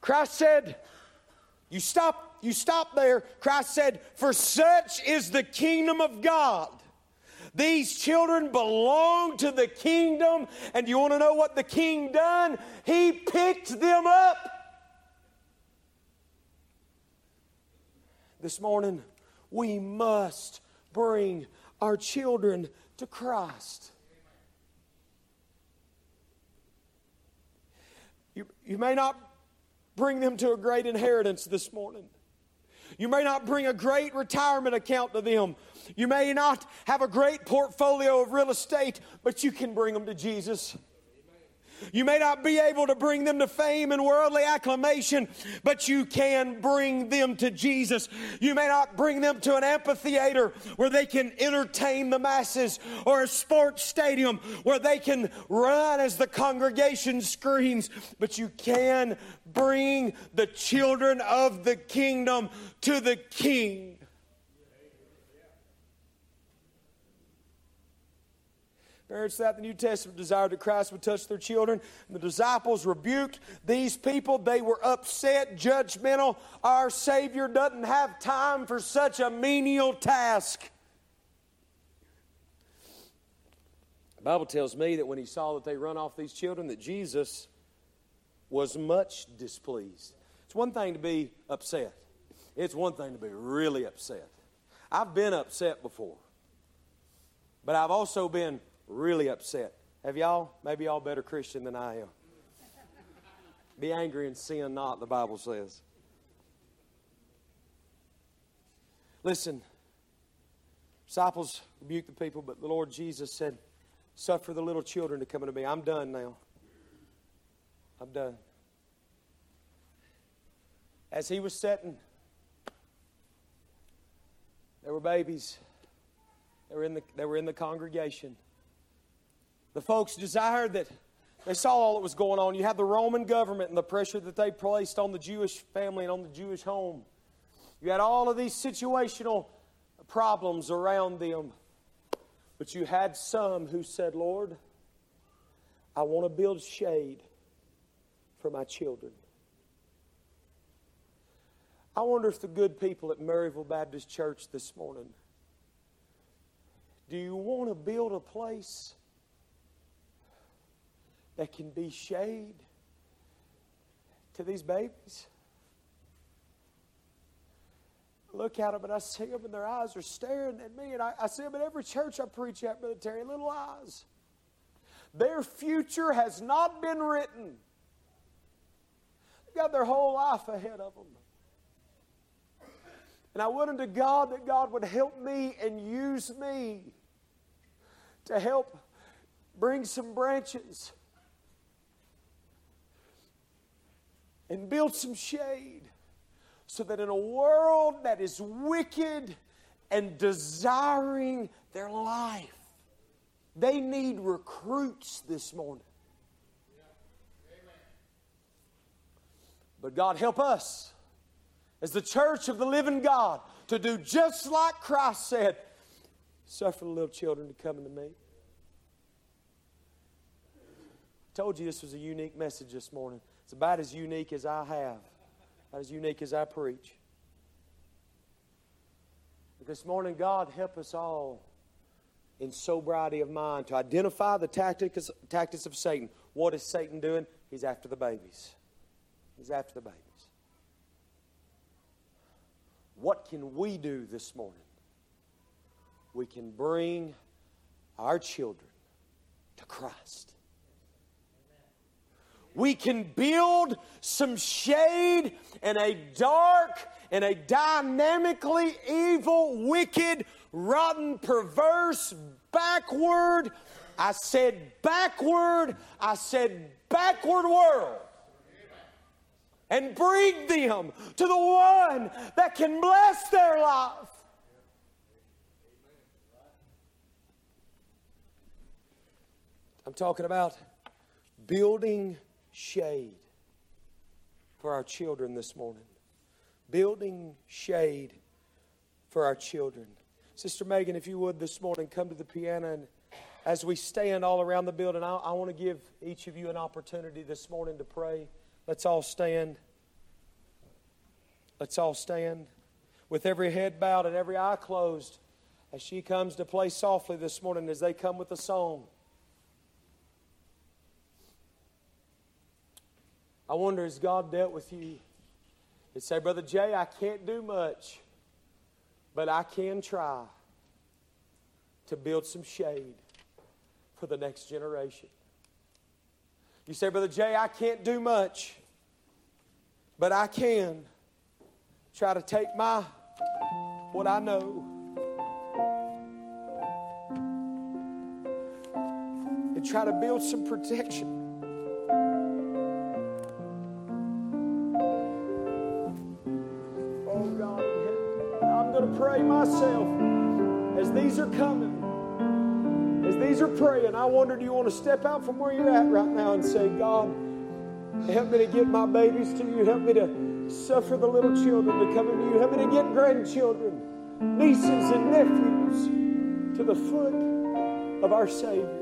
Christ said, You stop, you stop there. Christ said, For such is the kingdom of God. These children belong to the kingdom, and you want to know what the king done? He picked them up. This morning, we must bring our children to Christ. You, you may not bring them to a great inheritance this morning. You may not bring a great retirement account to them. You may not have a great portfolio of real estate, but you can bring them to Jesus. You may not be able to bring them to fame and worldly acclamation, but you can bring them to Jesus. You may not bring them to an amphitheater where they can entertain the masses or a sports stadium where they can run as the congregation screams, but you can bring the children of the kingdom to the King. Parents throughout the New Testament desired that Christ would touch their children. The disciples rebuked these people. They were upset, judgmental. Our Savior doesn't have time for such a menial task. The Bible tells me that when he saw that they run off these children, that Jesus was much displeased. It's one thing to be upset. It's one thing to be really upset. I've been upset before. But I've also been really upset. Have y'all? Maybe y'all better Christian than I am. Be angry and sin not, the Bible says. Listen, disciples rebuked the people, but the Lord Jesus said, Suffer the little children to come unto me. I'm done now. I'm done. As he was setting, there were babies. They were in the, they were in the congregation. The folks desired that they saw all that was going on. You had the Roman government and the pressure that they placed on the Jewish family and on the Jewish home. You had all of these situational problems around them. But you had some who said, Lord, I want to build shade for my children. I wonder if the good people at Maryville Baptist Church this morning, do you want to build a place that can be shade to these babies. I look at them and I see them and their eyes are staring at me. And I, I see them in every church I preach at, military little eyes. Their future has not been written. They've got their whole life ahead of them. And I would unto God that God would help me and use me to help bring some branches and build some shade so that in a world that is wicked and desiring their life, they need recruits this morning. But God help us as the church of the living God to do just like Christ said suffer the little children to come unto me. I told you this was a unique message this morning. It's about as unique as I have, about as unique as I preach. But this morning, God help us all in sobriety of mind to identify the tactics, tactics of Satan. What is Satan doing? He's after the babies. He's after the babies. What can we do this morning? We can bring our children to Christ we can build some shade in a dark and a dynamically evil, wicked, rotten, perverse, backward. I said backward, I said backward world. And bring them to the one that can bless their life. I'm talking about building shade for our children this morning. Building shade for our children. Sister Megan, if you would this morning, come to the piano. And as we stand all around the building, I, I want to give each of you an opportunity this morning to pray. Let's all stand. Let's all stand with every head bowed and every eye closed as she comes to play softly this morning as they come with a song. I wonder, has God dealt with you? You say, Brother Jay, I can't do much, but I can try to build some shade for the next generation. You say, Brother Jay, I can't do much, but I can try to take my what I know and try to build some protection I'm going to pray myself. As these are coming, as these are praying, I wonder do you want to step out from where you're at right now and say, God, help me to get my babies to you. Help me to suffer the little children to come into you. Help me to get grandchildren, nieces, and nephews to the foot of our Savior.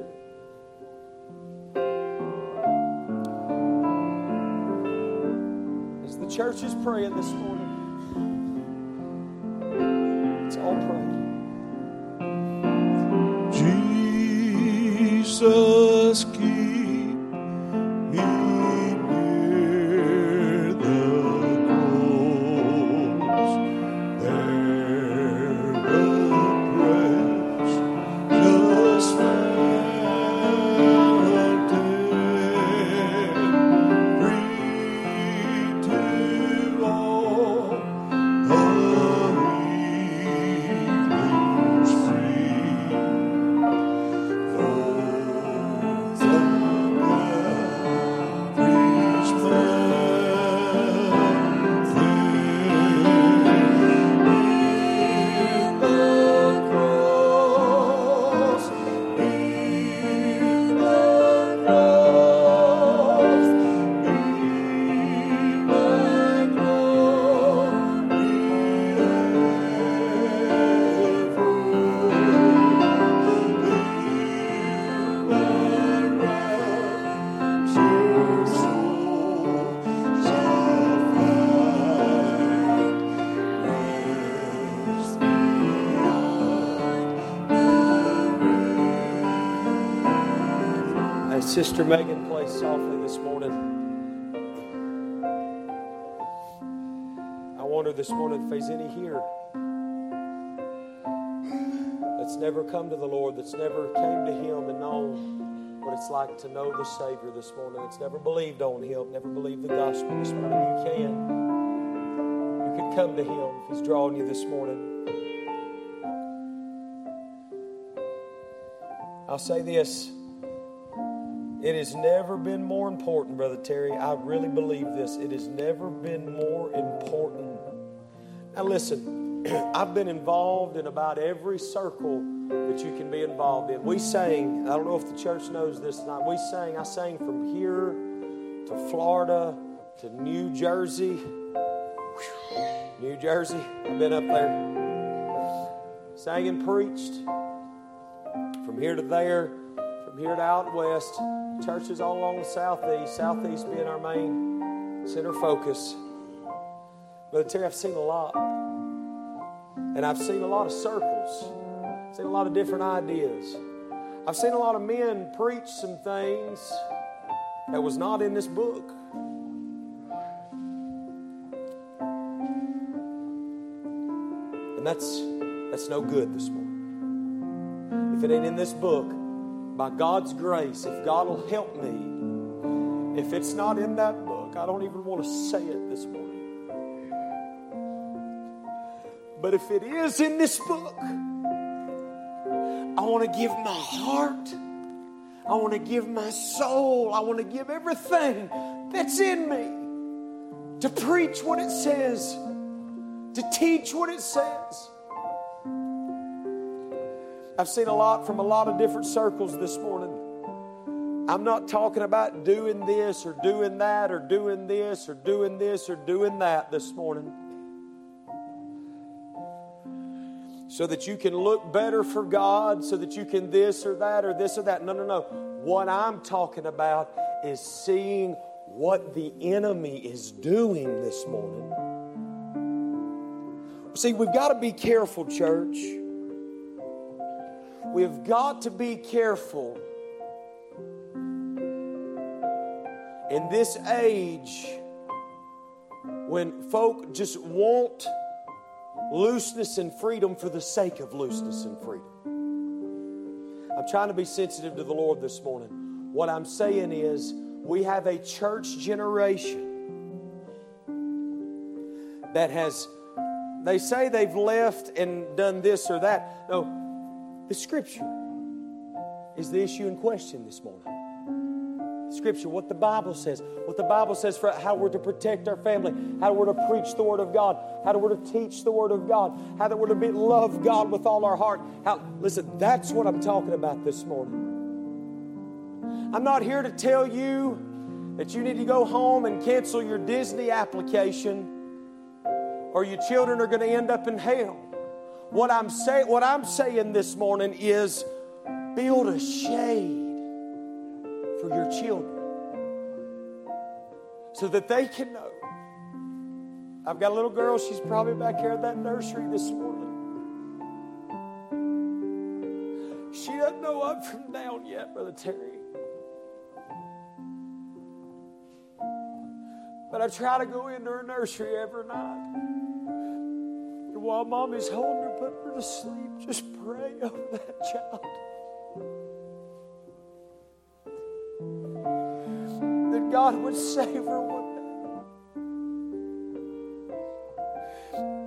Church is praying this morning, Sister Megan plays softly this morning, I wonder this morning if there's any here that's never come to the Lord, that's never came to Him and known what it's like to know the Savior this morning, that's never believed on Him, never believed the gospel this morning. You can. You can come to Him if He's drawing you this morning. I'll say this. It has never been more important, Brother Terry. I really believe this. It has never been more important. Now, listen, I've been involved in about every circle that you can be involved in. We sang, I don't know if the church knows this tonight, we sang, I sang from here to Florida to New Jersey. New Jersey, I've been up there. Sang and preached from here to there, from here to out west, churches all along the southeast, southeast being our main center focus. Brother Terry, I've seen a lot. And I've seen a lot of circles, I've seen a lot of different ideas. I've seen a lot of men preach some things that was not in this book. And that's that's no good this morning. If it ain't in this book, by God's grace, if God will help me, if it's not in that book, I don't even want to say it this morning. But if it is in this book, I want to give my heart, I want to give my soul, I want to give everything that's in me to preach what it says, to teach what it says. I've seen a lot from a lot of different circles this morning. I'm not talking about doing this or doing that or doing this or doing this or doing that this morning. So that you can look better for God, so that you can this or that or this or that. No, no, no. What I'm talking about is seeing what the enemy is doing this morning. See, we've got to be careful, church. We've got to be careful in this age when folk just want looseness and freedom for the sake of looseness and freedom. I'm trying to be sensitive to the Lord this morning. What I'm saying is, we have a church generation that has, they say they've left and done this or that. No, the scripture is the issue in question this morning. Scripture, what the Bible says, what the Bible says for how we're to protect our family, how we're to preach the Word of God, how we're to teach the Word of God, how that we're to be, love God with all our heart. How, listen, that's what I'm talking about this morning. I'm not here to tell you that you need to go home and cancel your Disney application or your children are going to end up in hell. What I'm saying, what I'm saying this morning is build a shade for your children so that they can know. I've got a little girl, she's probably back here at that nursery this morning. She doesn't know up from down yet, Brother Terry. But I try to go into her nursery every night. And while mommy's holding her, putting her to sleep, just pray over that child. That God would save her one day.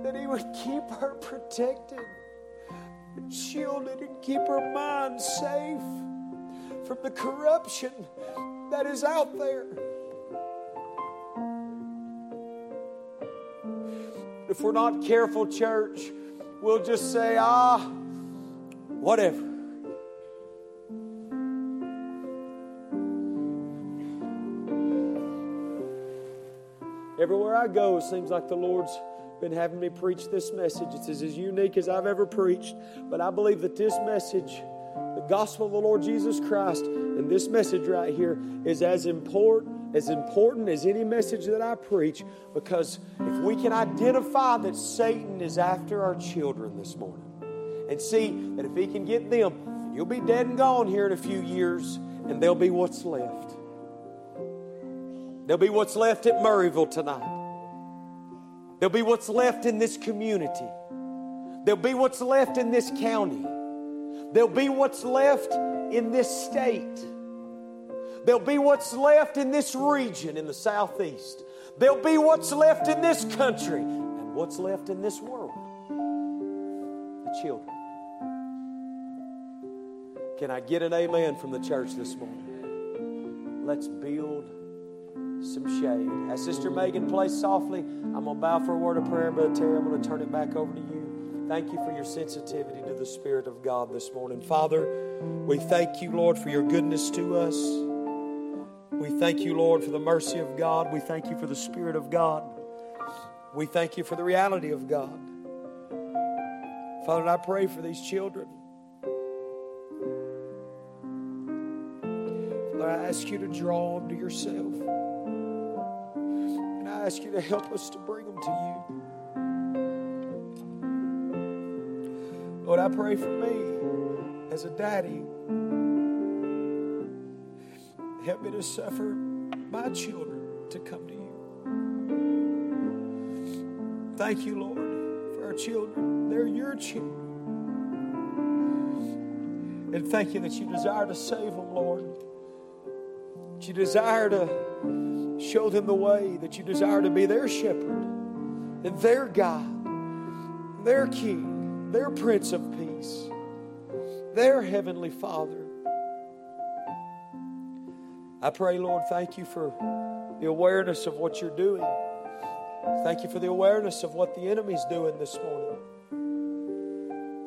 That He would keep her protected, and shielded, and keep her mind safe from the corruption that is out there. If we're not careful, church, we'll just say, ah, whatever. Everywhere I go, it seems like the Lord's been having me preach this message. It's as unique as I've ever preached. But I believe that this message, the gospel of the Lord Jesus Christ, and this message right here is as important, as important as any message that I preach, because if we can identify that Satan is after our children this morning, and see that if he can get them, you'll be dead and gone here in a few years, and there'll be what's left. There'll be what's left at Murrayville tonight. There'll be what's left in this community. There'll be what's left in this county. There'll be what's left in this state. There'll be what's left in this region in the southeast. There'll be what's left in this country and what's left in this world. The children. Can I get an amen from the church this morning? Let's build some shade. As Sister Megan plays softly, I'm going to bow for a word of prayer. Brother Terry, I'm going to turn it back over to you. Thank you for your sensitivity to the Spirit of God this morning. Father, we thank you, Lord, for your goodness to us. We thank you, Lord, for the mercy of God. We thank you for the Spirit of God. We thank you for the reality of God. Father, I pray for these children. Father, I ask you to draw them to yourself. And I ask you to help us to bring them to you. Lord, I pray for me as a daddy. Help me to suffer my children to come to you. Thank you, Lord, for our children. They're your children. And thank you that you desire to save them, Lord. That you desire to show them the way, that you desire to be their shepherd and their God, their King, their Prince of Peace, their Heavenly Father. I pray, Lord, thank you for the awareness of what you're doing. Thank you for the awareness of what the enemy's doing this morning.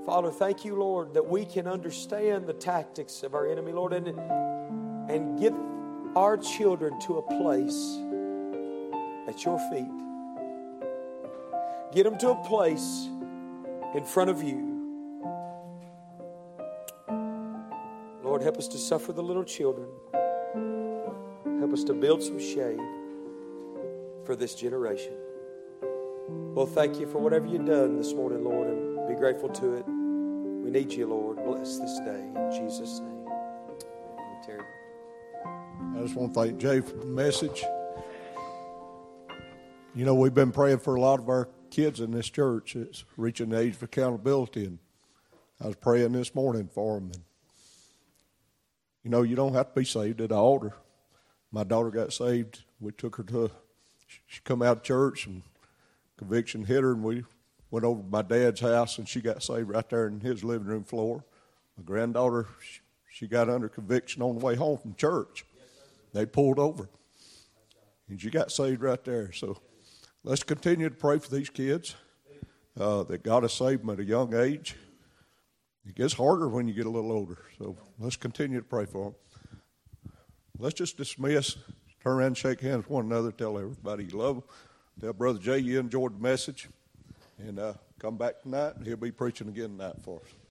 Father, thank you, Lord, that we can understand the tactics of our enemy, Lord, and, and get our children to a place at your feet. Get them to a place in front of you. Lord, help us to suffer the little children. Us to build some shade for this generation. Well, thank you for whatever you've done this morning, Lord, and be grateful to it. We need you, Lord. Bless this day in Jesus' name. Terry. I just want to thank Jay for the message. You know, we've been praying for a lot of our kids in this church that's reaching the age of accountability, and I was praying this morning for them. And, you know, you don't have to be saved at the altar. My daughter got saved. We took her to, she come out of church, and conviction hit her, and we went over to my dad's house, and she got saved right there in his living room floor. My granddaughter, she, got under conviction on the way home from church. they pulled over. And she got saved right there. So let's continue to pray for these kids uh, that God has saved them at a young age. It gets harder when you get a little older. So let's continue to pray for them. Let's just dismiss, turn around shake hands with one another, tell everybody you love them. Tell Brother Jay you enjoyed the message. And uh, come back tonight, and he'll be preaching again tonight for us.